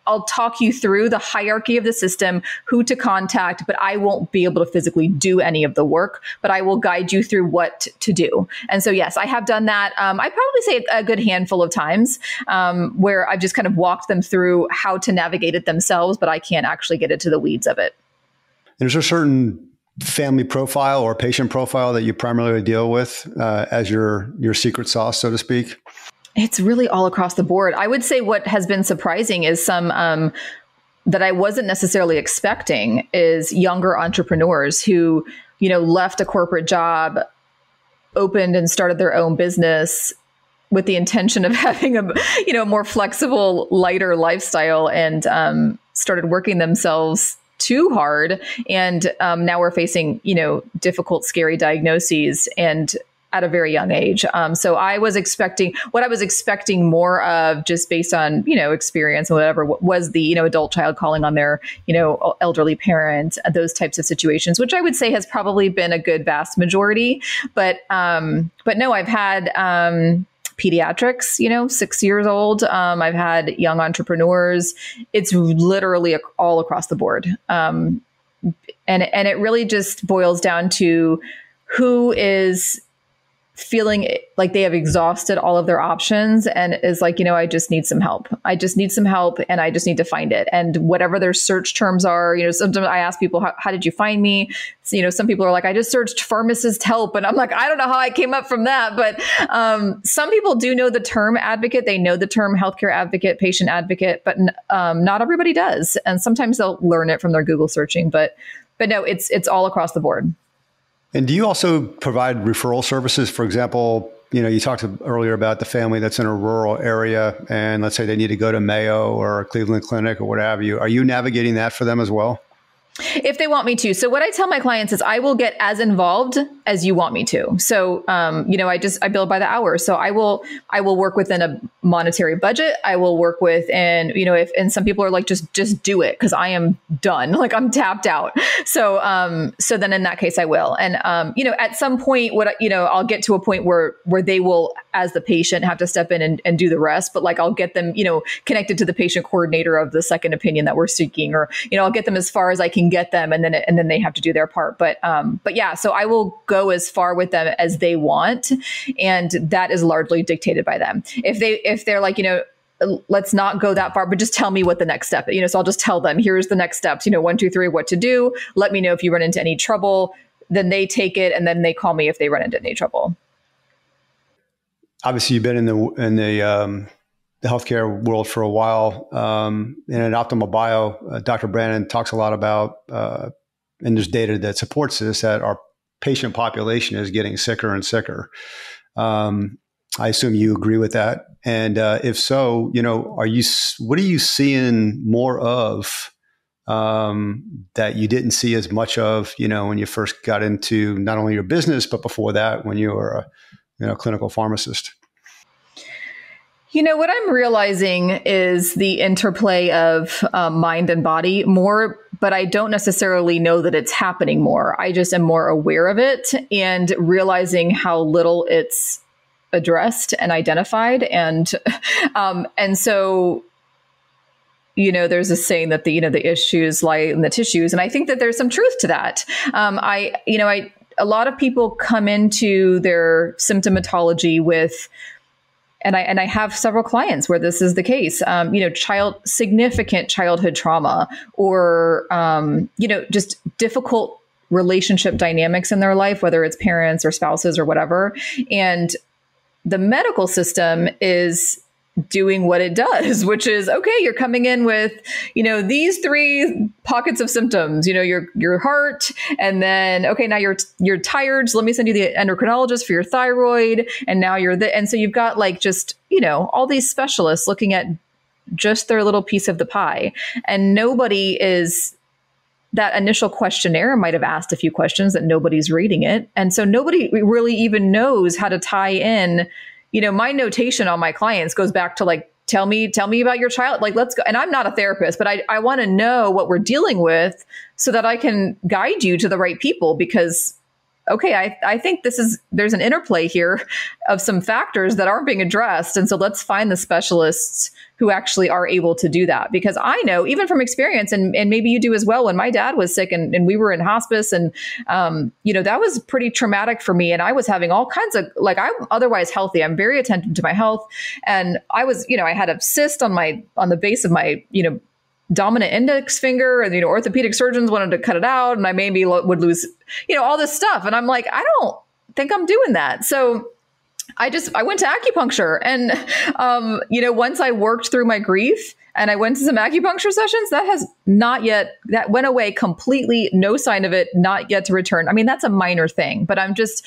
S3: I'll talk you through the hierarchy of the system, who to contact, but I won't be able to physically do any of the work, but I will guide you through what to do. And so, yes, I have done that. Um, I probably say a good handful of times um, where I've just kind of walked them through how to navigate it themselves, but I can't actually get into the weeds of it.
S2: And is there a certain family profile or patient profile that you primarily deal with uh, as your your secret sauce, so to speak?
S3: It's really all across the board. I would say what has been surprising is some um, that I wasn't necessarily expecting is younger entrepreneurs who, you know, left a corporate job, opened and started their own business with the intention of having a, you know, more flexible, lighter lifestyle and um, started working themselves too hard and um, now we're facing you know difficult scary diagnoses and at a very young age. Um, so I was expecting what I was expecting more of just based on, you know, experience and whatever was the, you know, adult child calling on their, you know, elderly parent, uh, those types of situations, which I would say has probably been a good vast majority. But, um, but no, I've had, um, pediatrics, you know, six years old. Um, I've had young entrepreneurs. It's literally all across the board. Um, and, and it really just boils down to who is feeling like they have exhausted all of their options and is like, you know, I just need some help. I just need some help and I just need to find it. And whatever their search terms are, you know, sometimes I ask people, how, how did you find me? So, you know, some people are like, I just searched pharmacist help. And I'm like, I don't know how I came up from that. But um, some people do know the term advocate. They know the term healthcare advocate, patient advocate, but um, not everybody does. And sometimes they'll learn it from their Google searching. But but no, it's it's all across the board.
S2: And do you also provide referral services? For example, you know, you talked earlier about the family that's in a rural area, and let's say they need to go to Mayo or Cleveland Clinic or what have you. Are you navigating that for them as well?
S3: If they want me to. So what I tell my clients is I will get as involved as you want me to. So um, you know, I just I bill by the hour. So I will I will work within a monetary budget. I will work with and you know, if and some people are like just just do it because I am done. Like I'm tapped out. So um so then in that case I will. And um, you know, at some point what you know, I'll get to a point where where they will as the patient have to step in and, and do the rest. But like I'll get them, you know, connected to the patient coordinator of the second opinion that we're seeking, or, you know, I'll get them as far as I can can get them and then and then they have to do their part but um but yeah so i will go as far with them as they want and that is largely dictated by them if they if they're like you know let's not go that far but just tell me what the next step you know so i'll just tell them here's the next steps you know one two three what to do let me know if you run into any trouble then they take it and then they call me if they run into any trouble
S2: obviously you've been in the in the um, the healthcare world for a while. Um, and Optimal Bio, uh, Dr. Brandon talks a lot about, uh, and there's data that supports this, that our patient population is getting sicker and sicker. Um, I assume you agree with that. And uh, if so, you know, are you what are you seeing more of um, that you didn't see as much of, you know, when you first got into not only your business but before that when you were a you know clinical pharmacist?
S3: You know, what I'm realizing is the interplay of um, mind and body more, but I don't necessarily know that it's happening more. I just am more aware of it and realizing how little it's addressed and identified. And, um, and so, you know, there's a saying that the, you know, the issues lie in the tissues. And I think that there's some truth to that. Um, I, you know, I, a lot of people come into their symptomatology with and I and I have several clients where this is the case. Um, you know, child significant childhood trauma, or um, you know, just difficult relationship dynamics in their life, whether it's parents or spouses or whatever. And the medical system is doing what it does, which is okay, you're coming in with, you know, these three pockets of symptoms, you know, your your heart, and then okay, now you're you're tired, so let me send you the endocrinologist for your thyroid, and now you're the and so you've got like just, you know, all these specialists looking at just their little piece of the pie. And nobody is that initial questionnaire might have asked a few questions that nobody's reading it. And so nobody really even knows how to tie in you know, my notation on my clients goes back to like, tell me, tell me about your child. Like, let's go. And I'm not a therapist, but I, I want to know what we're dealing with so that I can guide you to the right people because okay, I, I think this is there's an interplay here of some factors that aren't being addressed. And so let's find the specialists who actually are able to do that. Because I know, even from experience, and, and maybe you do as well, when my dad was sick and, and we were in hospice, and, um, you know, that was pretty traumatic for me. And I was having all kinds of, like, I'm otherwise healthy. I'm very attentive to my health. And I was, you know, I had a cyst on my, on the base of my, you know, dominant index finger and you know orthopedic surgeons wanted to cut it out and i maybe lo- would lose you know all this stuff. And i'm like i don't think i'm doing that. So i just i went to acupuncture and um, you know once i worked through my grief and I went to some acupuncture sessions. That has not yet, that went away completely, no sign of it, not yet to return. I mean, that's a minor thing, but I'm just,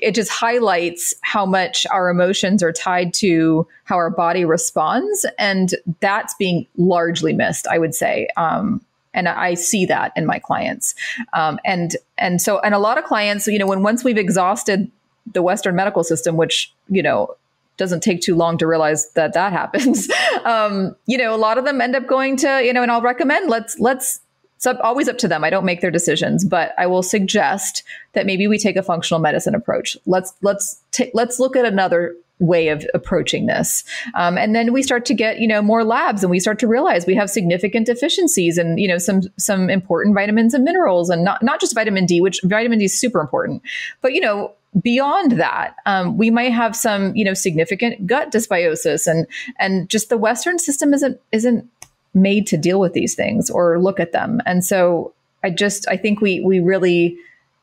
S3: it just highlights how much our emotions are tied to how our body responds. And that's being largely missed, I would say. Um, and I see that in my clients. Um, and and so and a lot of clients, you know, when once we've exhausted the Western medical system, which you know doesn't take too long to realize that that happens. um, you know, a lot of them end up going to, you know, and I'll recommend let's let's it's up, always up to them. I don't make their decisions, but I will suggest that maybe we take a functional medicine approach. Let's let's t- let's look at another way of approaching this, um, and then we start to get you know more labs, and we start to realize we have significant deficiencies, and you know some some important vitamins and minerals, and not not just vitamin D, which vitamin D is super important, but you know beyond that, um, we might have some, you know, significant gut dysbiosis, and and just the Western system isn't isn't made to deal with these things or look at them. And so, I just I think we we really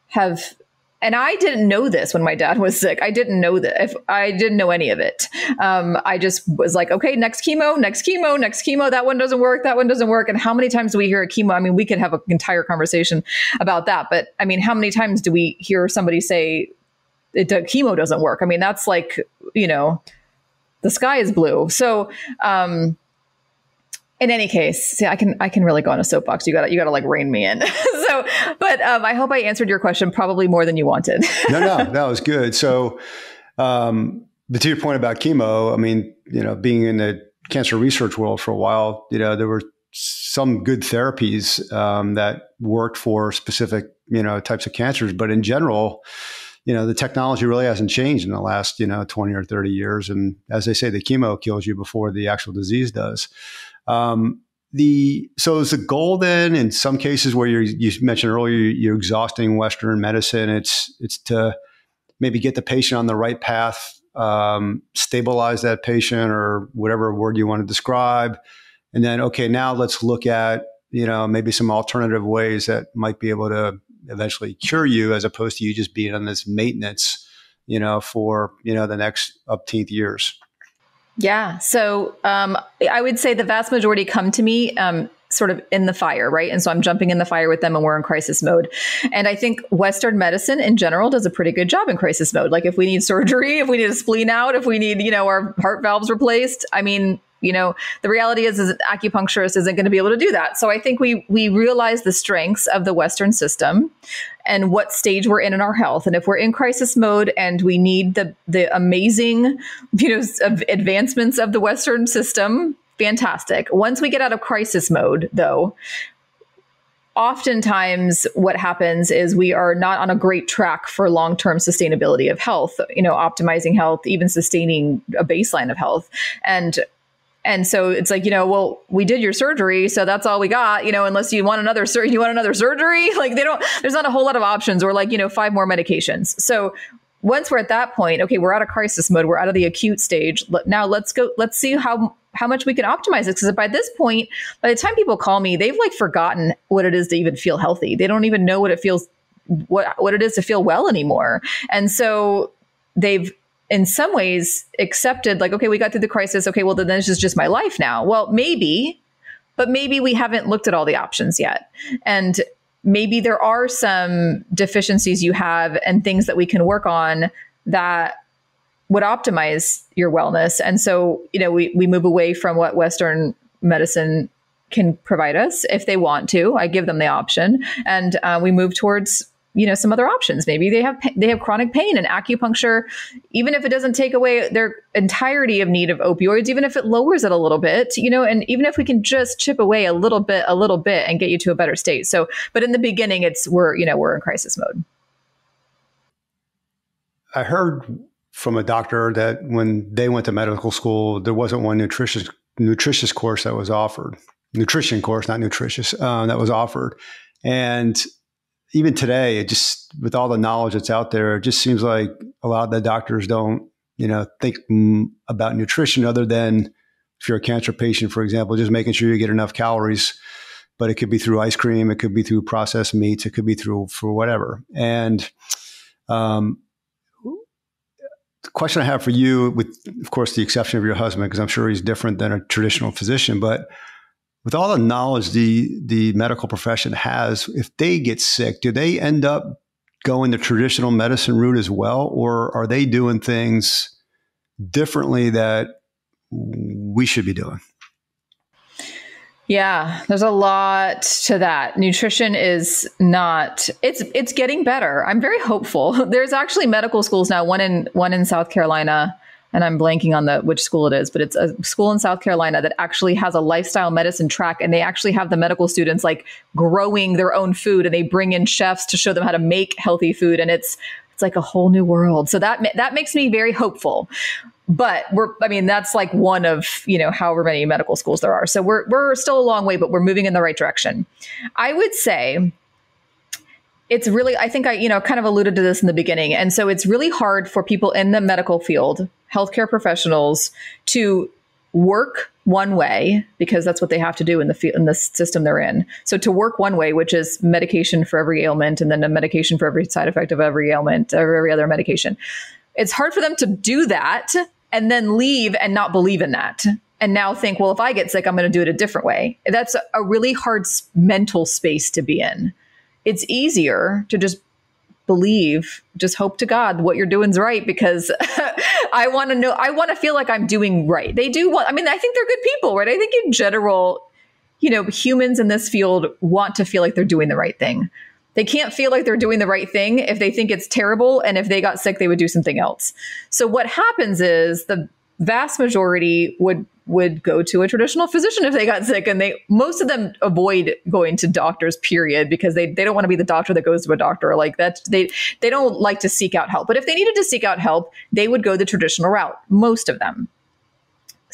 S3: have. And I didn't know this when my dad was sick. I didn't know that. If I didn't know any of it, um, I just was like, okay, next chemo, next chemo, next chemo. That one doesn't work. That one doesn't work. And how many times do we hear a chemo? I mean, we could have an entire conversation about that. But I mean, how many times do we hear somebody say it, chemo doesn't work. I mean, that's like, you know, the sky is blue. So, um, in any case, see, I can I can really go on a soapbox. You got you got to like rein me in. so, but um, I hope I answered your question probably more than you wanted.
S2: no, no, that was good. So, um, but to your point about chemo, I mean, you know, being in the cancer research world for a while, you know, there were some good therapies um, that worked for specific you know types of cancers, but in general you know, the technology really hasn't changed in the last, you know, 20 or 30 years. And as they say, the chemo kills you before the actual disease does. Um, the so is the goal then in some cases where you you mentioned earlier you're exhausting Western medicine, it's it's to maybe get the patient on the right path, um, stabilize that patient or whatever word you want to describe, and then okay, now let's look at you know maybe some alternative ways that might be able to eventually cure you as opposed to you just being on this maintenance, you know, for, you know, the next upteenth years.
S3: Yeah. So um, I would say the vast majority come to me um, sort of in the fire, right? And so I'm jumping in the fire with them and we're in crisis mode. And I think Western medicine in general does a pretty good job in crisis mode. Like if we need surgery, if we need a spleen out, if we need, you know, our heart valves replaced, I mean, you know, the reality is, is an acupuncturist isn't going to be able to do that. So I think we we realize the strengths of the Western system and what stage we're in in our health. And if we're in crisis mode and we need the the amazing, you know, advancements of the Western system fantastic. Once we get out of crisis mode, though, oftentimes what happens is we are not on a great track for long-term sustainability of health you know optimizing health even sustaining a baseline of health and and so it's like you know well we did your surgery so that's all we got you know unless you want another surgery you want another surgery like they don't there's not a whole lot of options or like you know five more medications so once we're at that point okay we're out of crisis mode we're out of the acute stage now let's go let's see how how much we can optimize it. Because by this point, by the time people call me, they've like forgotten what it is to even feel healthy. They don't even know what it feels, what what it is to feel well anymore. And so they've in some ways accepted like, okay, we got through the crisis. Okay, well then this is just my life now. Well, maybe, but maybe we haven't looked at all the options yet. And maybe there are some deficiencies you have and things that we can work on that would optimize your wellness. And so, you know, we, we move away from what Western medicine can provide us if they want to. I give them the option, and uh, we move towards you know some other options. Maybe they have they have chronic pain and acupuncture, even if it doesn't take away their entirety of need of opioids, even if it lowers it a little bit, you know, and even if we can just chip away a little bit, a little bit, and get you to a better state. So, but in the beginning, it's we're you know we're in crisis mode.
S2: I heard from a doctor that when they went to medical school, there wasn't one nutritious nutritious course that was offered, nutrition course, not nutritious, uh, that was offered. And even today, it just with all the knowledge that's out there, it just seems like a lot of the doctors don't, you know, think about nutrition other than if you're a cancer patient, for example, just making sure you get enough calories. But it could be through ice cream, it could be through processed meats, it could be through for whatever. And um, the question I have for you, with of course the exception of your husband, because I'm sure he's different than a traditional physician, but with all the knowledge the the medical profession has, if they get sick, do they end up going the traditional medicine route as well, or are they doing things differently that we should be doing?
S3: Yeah, there's a lot to that. Nutrition is not it's it's getting better. I'm very hopeful. There's actually medical schools now, one in one in South Carolina, and I'm blanking on the which school it is, but it's a school in South Carolina that actually has a lifestyle medicine track and they actually have the medical students like growing their own food and they bring in chefs to show them how to make healthy food and it's it's like a whole new world. So that that makes me very hopeful. But we're i mean that's like one of you know however many medical schools there are. So we're we're still a long way but we're moving in the right direction. I would say it's really i think i you know kind of alluded to this in the beginning and so it's really hard for people in the medical field healthcare professionals to work one way because that's what they have to do in the field in the system they're in. So to work one way, which is medication for every ailment, and then a medication for every side effect of every ailment or every other medication, it's hard for them to do that and then leave and not believe in that and now think, well, if I get sick, I'm going to do it a different way. That's a really hard mental space to be in. It's easier to just believe, just hope to God what you're doing is right because I want to know, I want to feel like I'm doing right. They do want, I mean, I think they're good people, right? I think in general, you know, humans in this field want to feel like they're doing the right thing. They can't feel like they're doing the right thing if they think it's terrible. And if they got sick, they would do something else. So what happens is the vast majority would would go to a traditional physician if they got sick and they most of them avoid going to doctors period because they, they don't want to be the doctor that goes to a doctor. Like that they they don't like to seek out help. But if they needed to seek out help they would go the traditional route most of them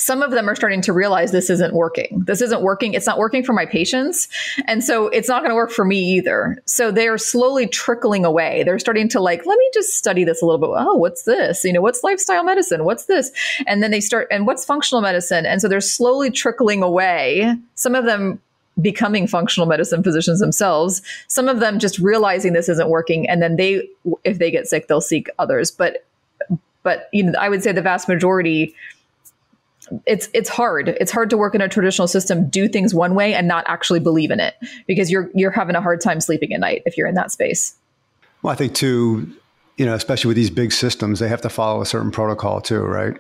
S3: some of them are starting to realize this isn't working. This isn't working. It's not working for my patients. And so it's not going to work for me either. So they're slowly trickling away. They're starting to like, let me just study this a little bit. Oh, what's this? You know, what's lifestyle medicine? What's this? And then they start, and what's functional medicine? And so they're slowly trickling away. Some of them becoming functional medicine physicians themselves. Some of them just realizing this isn't working. And then they, if they get sick, they'll seek others. But, but, you know, I would say the vast majority, it's it's hard. It's hard to work in a traditional system, do things one way, and not actually believe in it because you're you're having a hard time sleeping at night if you're in that space.
S2: Well, I think too, you know, especially with these big systems, they have to follow a certain protocol too, right?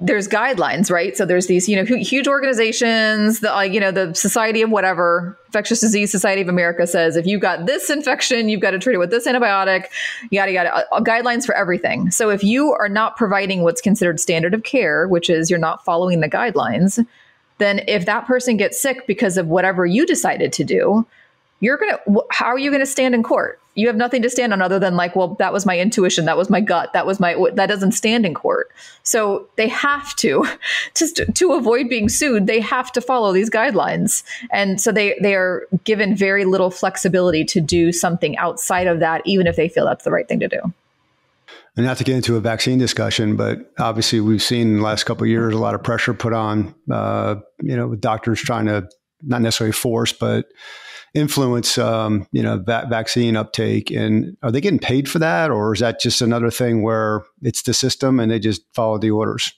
S3: There's guidelines, right? So there's these, you know, huge organizations, the, uh, you know, the Society of whatever, Infectious Disease Society of America says if you've got this infection, you've got to treat it with this antibiotic, yada yada, uh, uh, guidelines for everything. So if you are not providing what's considered standard of care, which is you're not following the guidelines, then if that person gets sick because of whatever you decided to do, you're going to how are you going to stand in court you have nothing to stand on other than like well that was my intuition that was my gut that was my that doesn't stand in court. So they have to just to avoid being sued they have to follow these guidelines. And so they they are given very little flexibility to do something outside of that even if they feel that's the right thing to do.
S2: And not to get into a vaccine discussion, but obviously we've seen in the last couple of years a lot of pressure put on, uh, you know, with doctors trying to not necessarily force, but influence, um, you know, va- vaccine uptake? And are they getting paid for that, or is that just another thing where it's the system and they just follow the orders?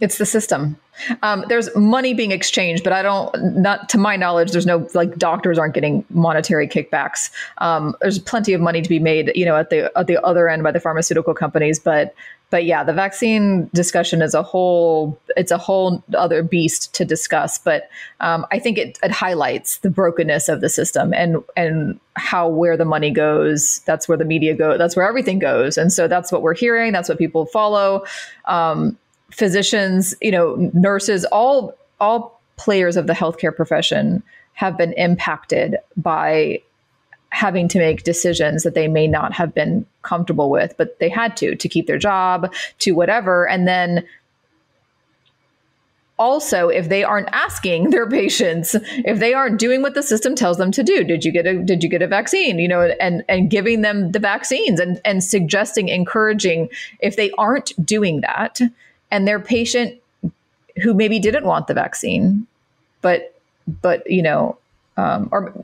S3: It's the system. Um, there's money being exchanged, but I don't, not to my knowledge, there's no like doctors aren't getting monetary kickbacks. Um, there's plenty of money to be made, you know, at the at the other end by the pharmaceutical companies, but but yeah, the vaccine discussion is a whole it's a whole other beast to discuss. But um, I think it, it highlights the brokenness of the system and and how where the money goes. That's where the media go. That's where everything goes. And so that's what we're hearing. That's what people follow. Um, physicians, you know, nurses, all all players of the healthcare profession have been impacted by having to make decisions that they may not have been comfortable with, but they had to to keep their job, to whatever. And then also if they aren't asking their patients if they aren't doing what the system tells them to do did you get a did you get a vaccine you know and and giving them the vaccines and and suggesting encouraging if they aren't doing that and their patient who maybe didn't want the vaccine but but you know um, or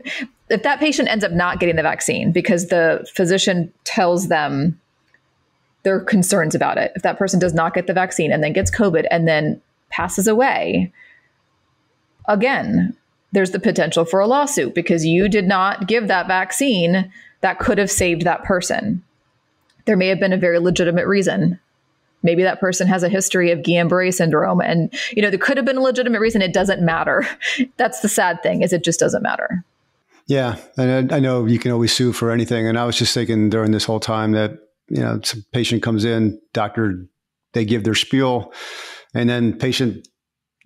S3: if that patient ends up not getting the vaccine because the physician tells them their concerns about it, if that person does not get the vaccine and then gets COVID and then passes away, again, there's the potential for a lawsuit because you did not give that vaccine that could have saved that person. There may have been a very legitimate reason. Maybe that person has a history of Guillain-Barré syndrome and you know there could have been a legitimate reason it doesn't matter. That's the sad thing is it just doesn't matter.
S2: Yeah, and I, I know you can always sue for anything. And I was just thinking during this whole time that you know, some patient comes in, doctor, they give their spiel, and then patient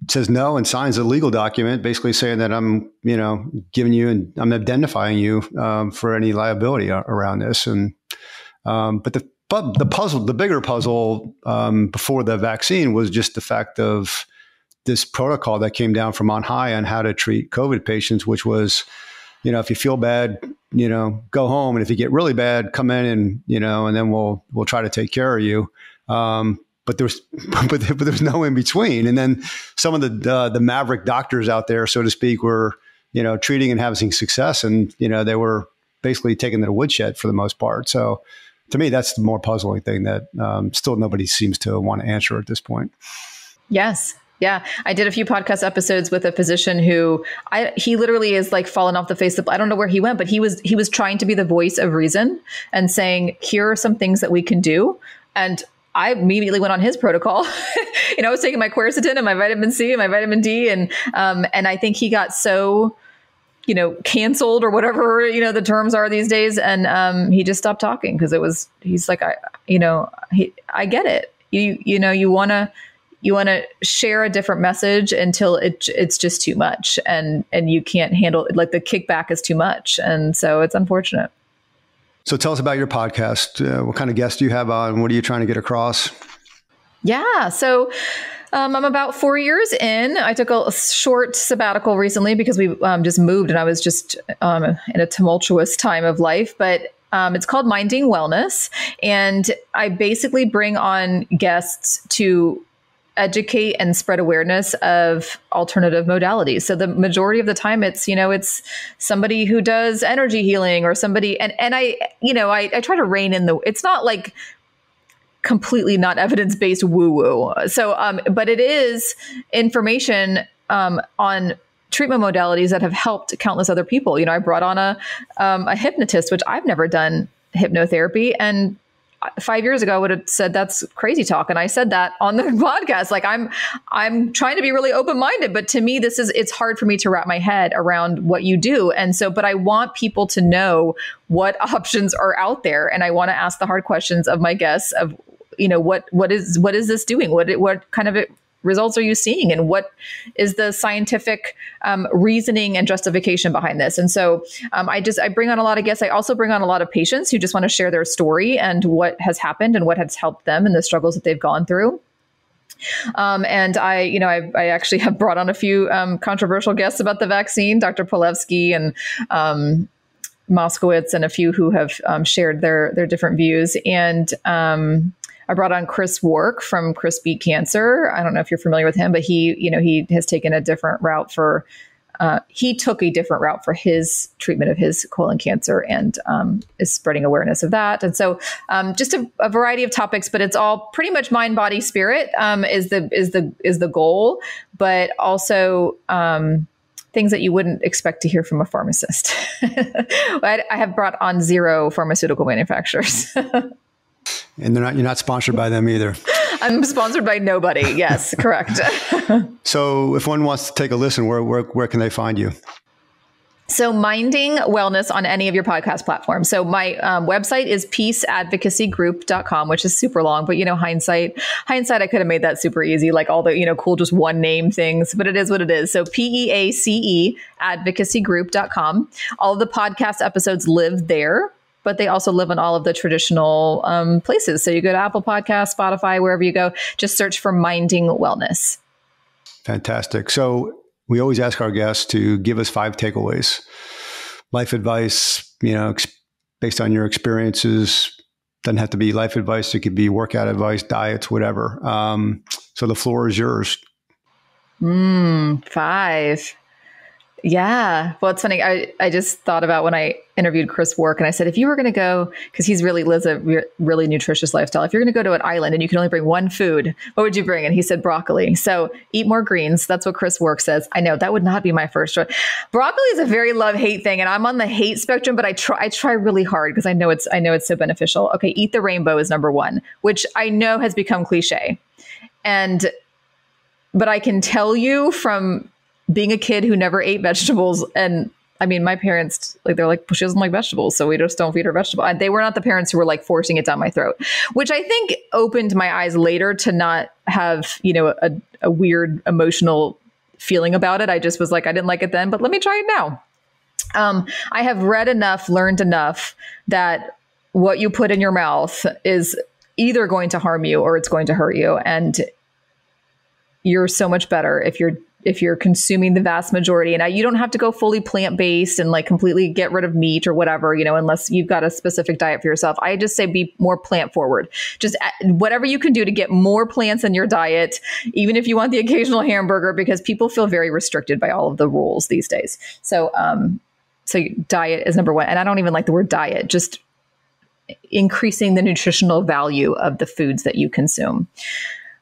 S2: says no and signs a legal document basically saying that I'm, you know, giving you and I'm identifying you um, for any liability around this. And um, but the but the puzzle, the bigger puzzle um, before the vaccine was just the fact of this protocol that came down from on high on how to treat COVID patients, which was you know, if you feel bad, you know, go home, and if you get really bad, come in and you know, and then we'll we'll try to take care of you. Um, but there's but, but there's no in between. And then some of the uh, the maverick doctors out there, so to speak, were you know treating and having success, and you know they were basically taking the woodshed for the most part. So to me, that's the more puzzling thing that um, still nobody seems to want to answer at this point.
S3: Yes, yeah, I did a few podcast episodes with a physician who I he literally is like fallen off the face of I don't know where he went, but he was he was trying to be the voice of reason and saying here are some things that we can do and I immediately went on his protocol. you know, I was taking my quercetin and my vitamin C and my vitamin D and um and I think he got so you know canceled or whatever you know the terms are these days and um he just stopped talking because it was he's like I you know he I get it. You you know you want to you want to share a different message until it it's just too much and and you can't handle it like the kickback is too much and so it's unfortunate
S2: so tell us about your podcast uh, what kind of guests do you have on what are you trying to get across
S3: yeah so um, I'm about four years in. I took a, short sabbatical recently because we um, just moved and I was just um, in a tumultuous time of life. But um, it's called Minding Wellness. And I basically bring on guests to educate and spread awareness of alternative modalities. So the majority of the time it's, you know, it's somebody who does energy healing or somebody and and I, you know, I, I try to rein in the it's not like completely not evidence based woo woo. So, um, but it is information um, on treatment modalities that have helped countless other people. You know, I brought on a um, a hypnotist, which I've never done hypnotherapy, and five years ago I would have said that's crazy talk and i said that on the podcast. Like i'm i'm trying to be really open-minded but to me this is it's hard for me to wrap my head around what you do. And so but i want people to know what options are out there and i want to ask the hard questions of my guests of you know what what is what is this doing? What what kind of results are you seeing and what is the scientific um, reasoning and justification behind this and so um, i just i bring on a lot of guests i also bring on a lot of patients who just want to share their story and what has happened and what has helped them and the struggles that they've gone through um, and I, you know, I, I, actually have brought on a few um, controversial guests about the vaccine, Dr. Palevsky and um, Moskowitz, and a few who have um, shared their their different views. And I brought on Chris Wark from Beat Cancer. I don't know if you're familiar with him, but he, you know, he has taken a different route for. Uh, he took a different route for his treatment of his colon cancer and um, is spreading awareness of that. And so, um, just a, a, variety of topics, but it's all pretty much mind, body, spirit um, is the is the is the goal, but also um, things that you wouldn't expect to hear from a pharmacist. I, I have brought on zero pharmaceutical manufacturers.
S2: And they're not you're not sponsored by them either.
S3: I'm sponsored by nobody. Yes, correct.
S2: so if one wants to take a listen, where, where where can they find you?
S3: So, minding wellness on any of your podcast platforms. So, my um, website is peaceadvocacygroup.com, which is super long, but you know, hindsight, hindsight, I could have made that super easy, like all the, you know, cool, just one name things, but it is what it is. So, P E A C E advocacygroup.com. All of the podcast episodes live there but they also live in all of the traditional um, places. So you go to Apple Podcast, Spotify, wherever you go, just search for Minding Wellness.
S2: Fantastic. So we always ask our guests to give us five takeaways, life advice, you know, ex- based on your experiences. Doesn't have to be life advice. It could be workout advice, diets, whatever. Um, so the floor is yours.
S3: Mm, five. Yeah. Well, it's funny. I, I just thought about when I interviewed Chris Wark and I said, if you were going to go, because he's really lives a re- really nutritious lifestyle, if you're going to go to an island and you can only bring one food, what would you bring? And he said broccoli. So eat more greens. That's what Chris Wark says. I know that would not be my first choice. Broccoli is a very love hate thing. And I'm on the hate spectrum, but I try, I try really hard because I know it's, I know it's so beneficial. Okay. Eat the rainbow is number one, which I know has become cliche. And, but I can tell you from being a kid who never ate vegetables and I mean, my parents, like, they're like, she doesn't like vegetables, so we just don't feed her vegetables. And they were not the parents who were like forcing it down my throat, which I think opened my eyes later to not have, you know, a, a weird emotional feeling about it. I just was like, I didn't like it then, but let me try it now. Um, I have read enough, learned enough that what you put in your mouth is either going to harm you or it's going to hurt you. And you're so much better if you're if you're consuming the vast majority. And you don't have to go fully plant-based and like completely get rid of meat or whatever you know unless you've got a specific diet for yourself. I just say be more plant forward just whatever you can do to get more plants in your diet even if you want the occasional hamburger because people feel very restricted by all of the rules these days. So um so diet is number one. And i don't even like the word diet just increasing the nutritional value of the foods that you consume.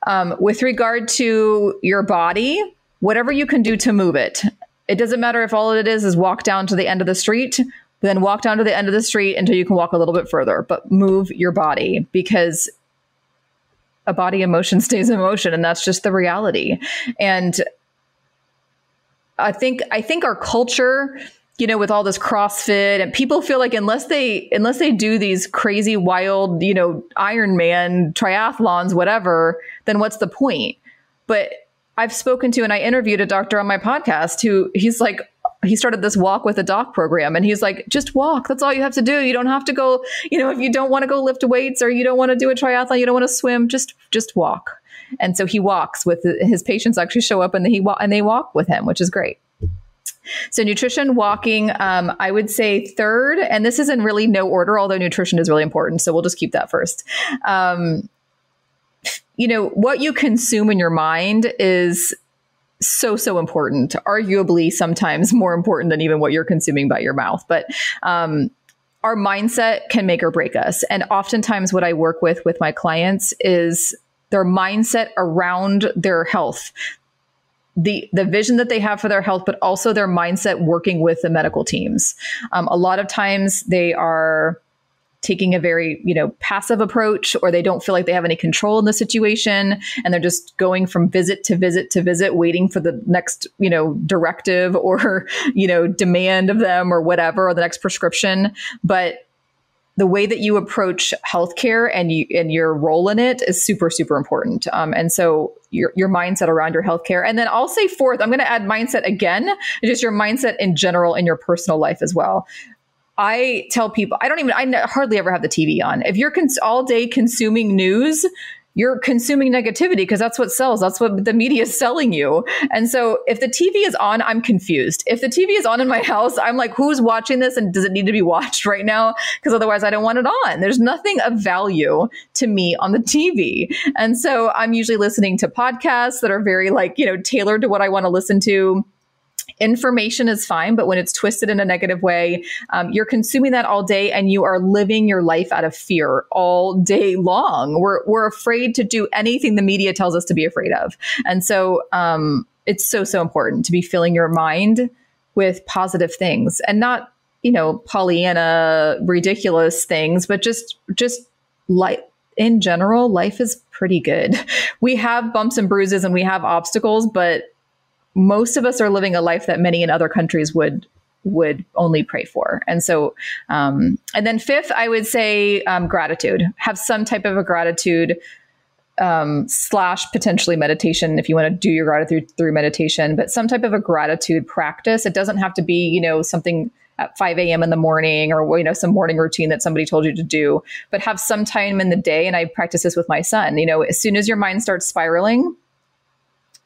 S3: Um, with regard to your body whatever you can do to move it. It doesn't matter if all it is is walk down to the end of the street, then walk down to the end of the street until you can walk a little bit further, but move your body because a body emotion stays in motion and that's just the reality. And I think I think our culture you know with all this crossfit and people feel like unless they unless they do these crazy wild you know ironman triathlons whatever then what's the point but I've spoken to and I interviewed a doctor on my podcast who he's like, he started this walk with a doc program and he's like, just walk. That's all you have to do. You don't have to go, you know, if you don't want to go lift weights or you don't want to do a triathlon, you don't want to swim, just, just walk. And so he walks with his patients actually show up and he walk and they walk with him, which is great. So nutrition, walking, um, I would say third, and this is in really no order, although nutrition is really important. So we'll just keep that first. Um, you know, what you consume in your mind is so so important arguably sometimes more important than even what you're consuming by your mouth but um our mindset can make or break us. And oftentimes, what I work with with my clients is their mindset around their health the the vision that they have for their health, but also their mindset working with the medical teams. Um, a lot of times they are taking a very you know passive approach or they don't feel like they have any control in the situation and they're just going from visit to visit to visit waiting for the next you know directive or you know demand of them or whatever or the next prescription but the way that you approach healthcare and you and your role in it is super super important. Um, and so your your mindset around your healthcare, and then I'll say fourth, I'm going to add mindset again, just your mindset in general in your personal life as well. I tell people I don't even I hardly ever have the TV on. If you're cons- all day consuming news, you're consuming negativity because that's what sells. That's what the media is selling you. And so if the TV is on, I'm confused. If the TV is on in my house, I'm like, who's watching this and does it need to be watched right now? Because otherwise I don't want it on. There's nothing of value to me on the TV. And so I'm usually listening to podcasts that are very like, you know, tailored to what I want to listen to information is fine, but when it's twisted in a negative way, um, you're consuming that all day and you are living your life out of fear all day long. We're, we're afraid to do anything the media tells us to be afraid of. And so um, it's so, so important to be filling your mind with positive things and not, you know, Pollyanna ridiculous things, but just, just like, in general, life is pretty good. We have bumps and bruises and we have obstacles, but most of us are living a life that many in other countries would would only pray for. And so, um, and then fifth, I would say um, gratitude. Have some type of a gratitude um, slash potentially meditation if you want to do your gratitude through meditation, but some type of a gratitude practice. It doesn't have to be, you know, something at 5 a.m. in the morning or, you know, some morning routine that somebody told you to do, but have some time in the day. And I practice this with my son. You know, as soon as your mind starts spiraling,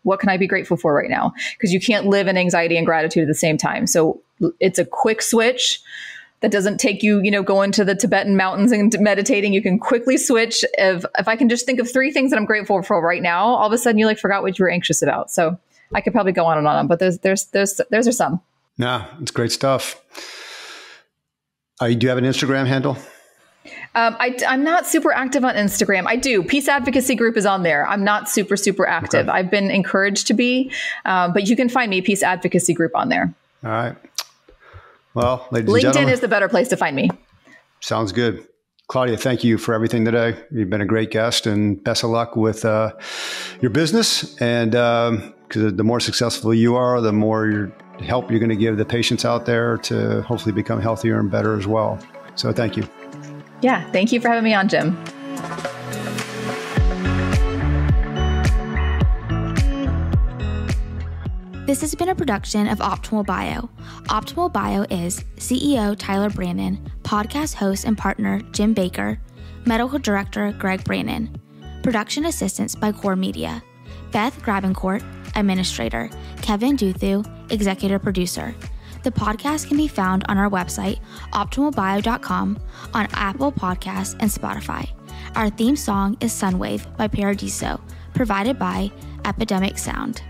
S3: what can I be grateful for right now? Because you can't live in anxiety and gratitude at the same time. So it's a quick switch that doesn't take you, you know, going to the Tibetan mountains and meditating. You can quickly switch. If if I can just think of three things that I'm grateful for right now, all of a sudden you like forgot what you were anxious about. So I could probably go on and on, but there's there's there's there's are some.
S2: Yeah, it's great stuff. Uh, do you have an Instagram handle?
S3: Um, I, am not super active on Instagram. I do. Peace Advocacy Group is on there. I'm not super, super active. Okay. I've been encouraged to be, um, but you can find me, Peace Advocacy Group, on there.
S2: All right. Well, ladies
S3: LinkedIn is the better place to find me.
S2: Sounds good. Claudia, thank you for everything today. You've been a great guest and best of luck with uh, your business. And because um, the more successful you are, the more help you're going to give the patients out there to hopefully become healthier and better as well. So thank you.
S3: Yeah, thank you for having me on, Jim.
S1: This has been a production of Optimal Bio. Optimal Bio is CEO Tyler Brandon, podcast host and partner Jim Baker, medical director Greg Brandon, production assistance by Core Media, Beth Grabencourt, administrator, Kevin Duthu, executive producer. The podcast can be found on our website, optimalbio.com, on Apple Podcasts, and Spotify. Our theme song is Sunwave by Paradiso, provided by Epidemic Sound.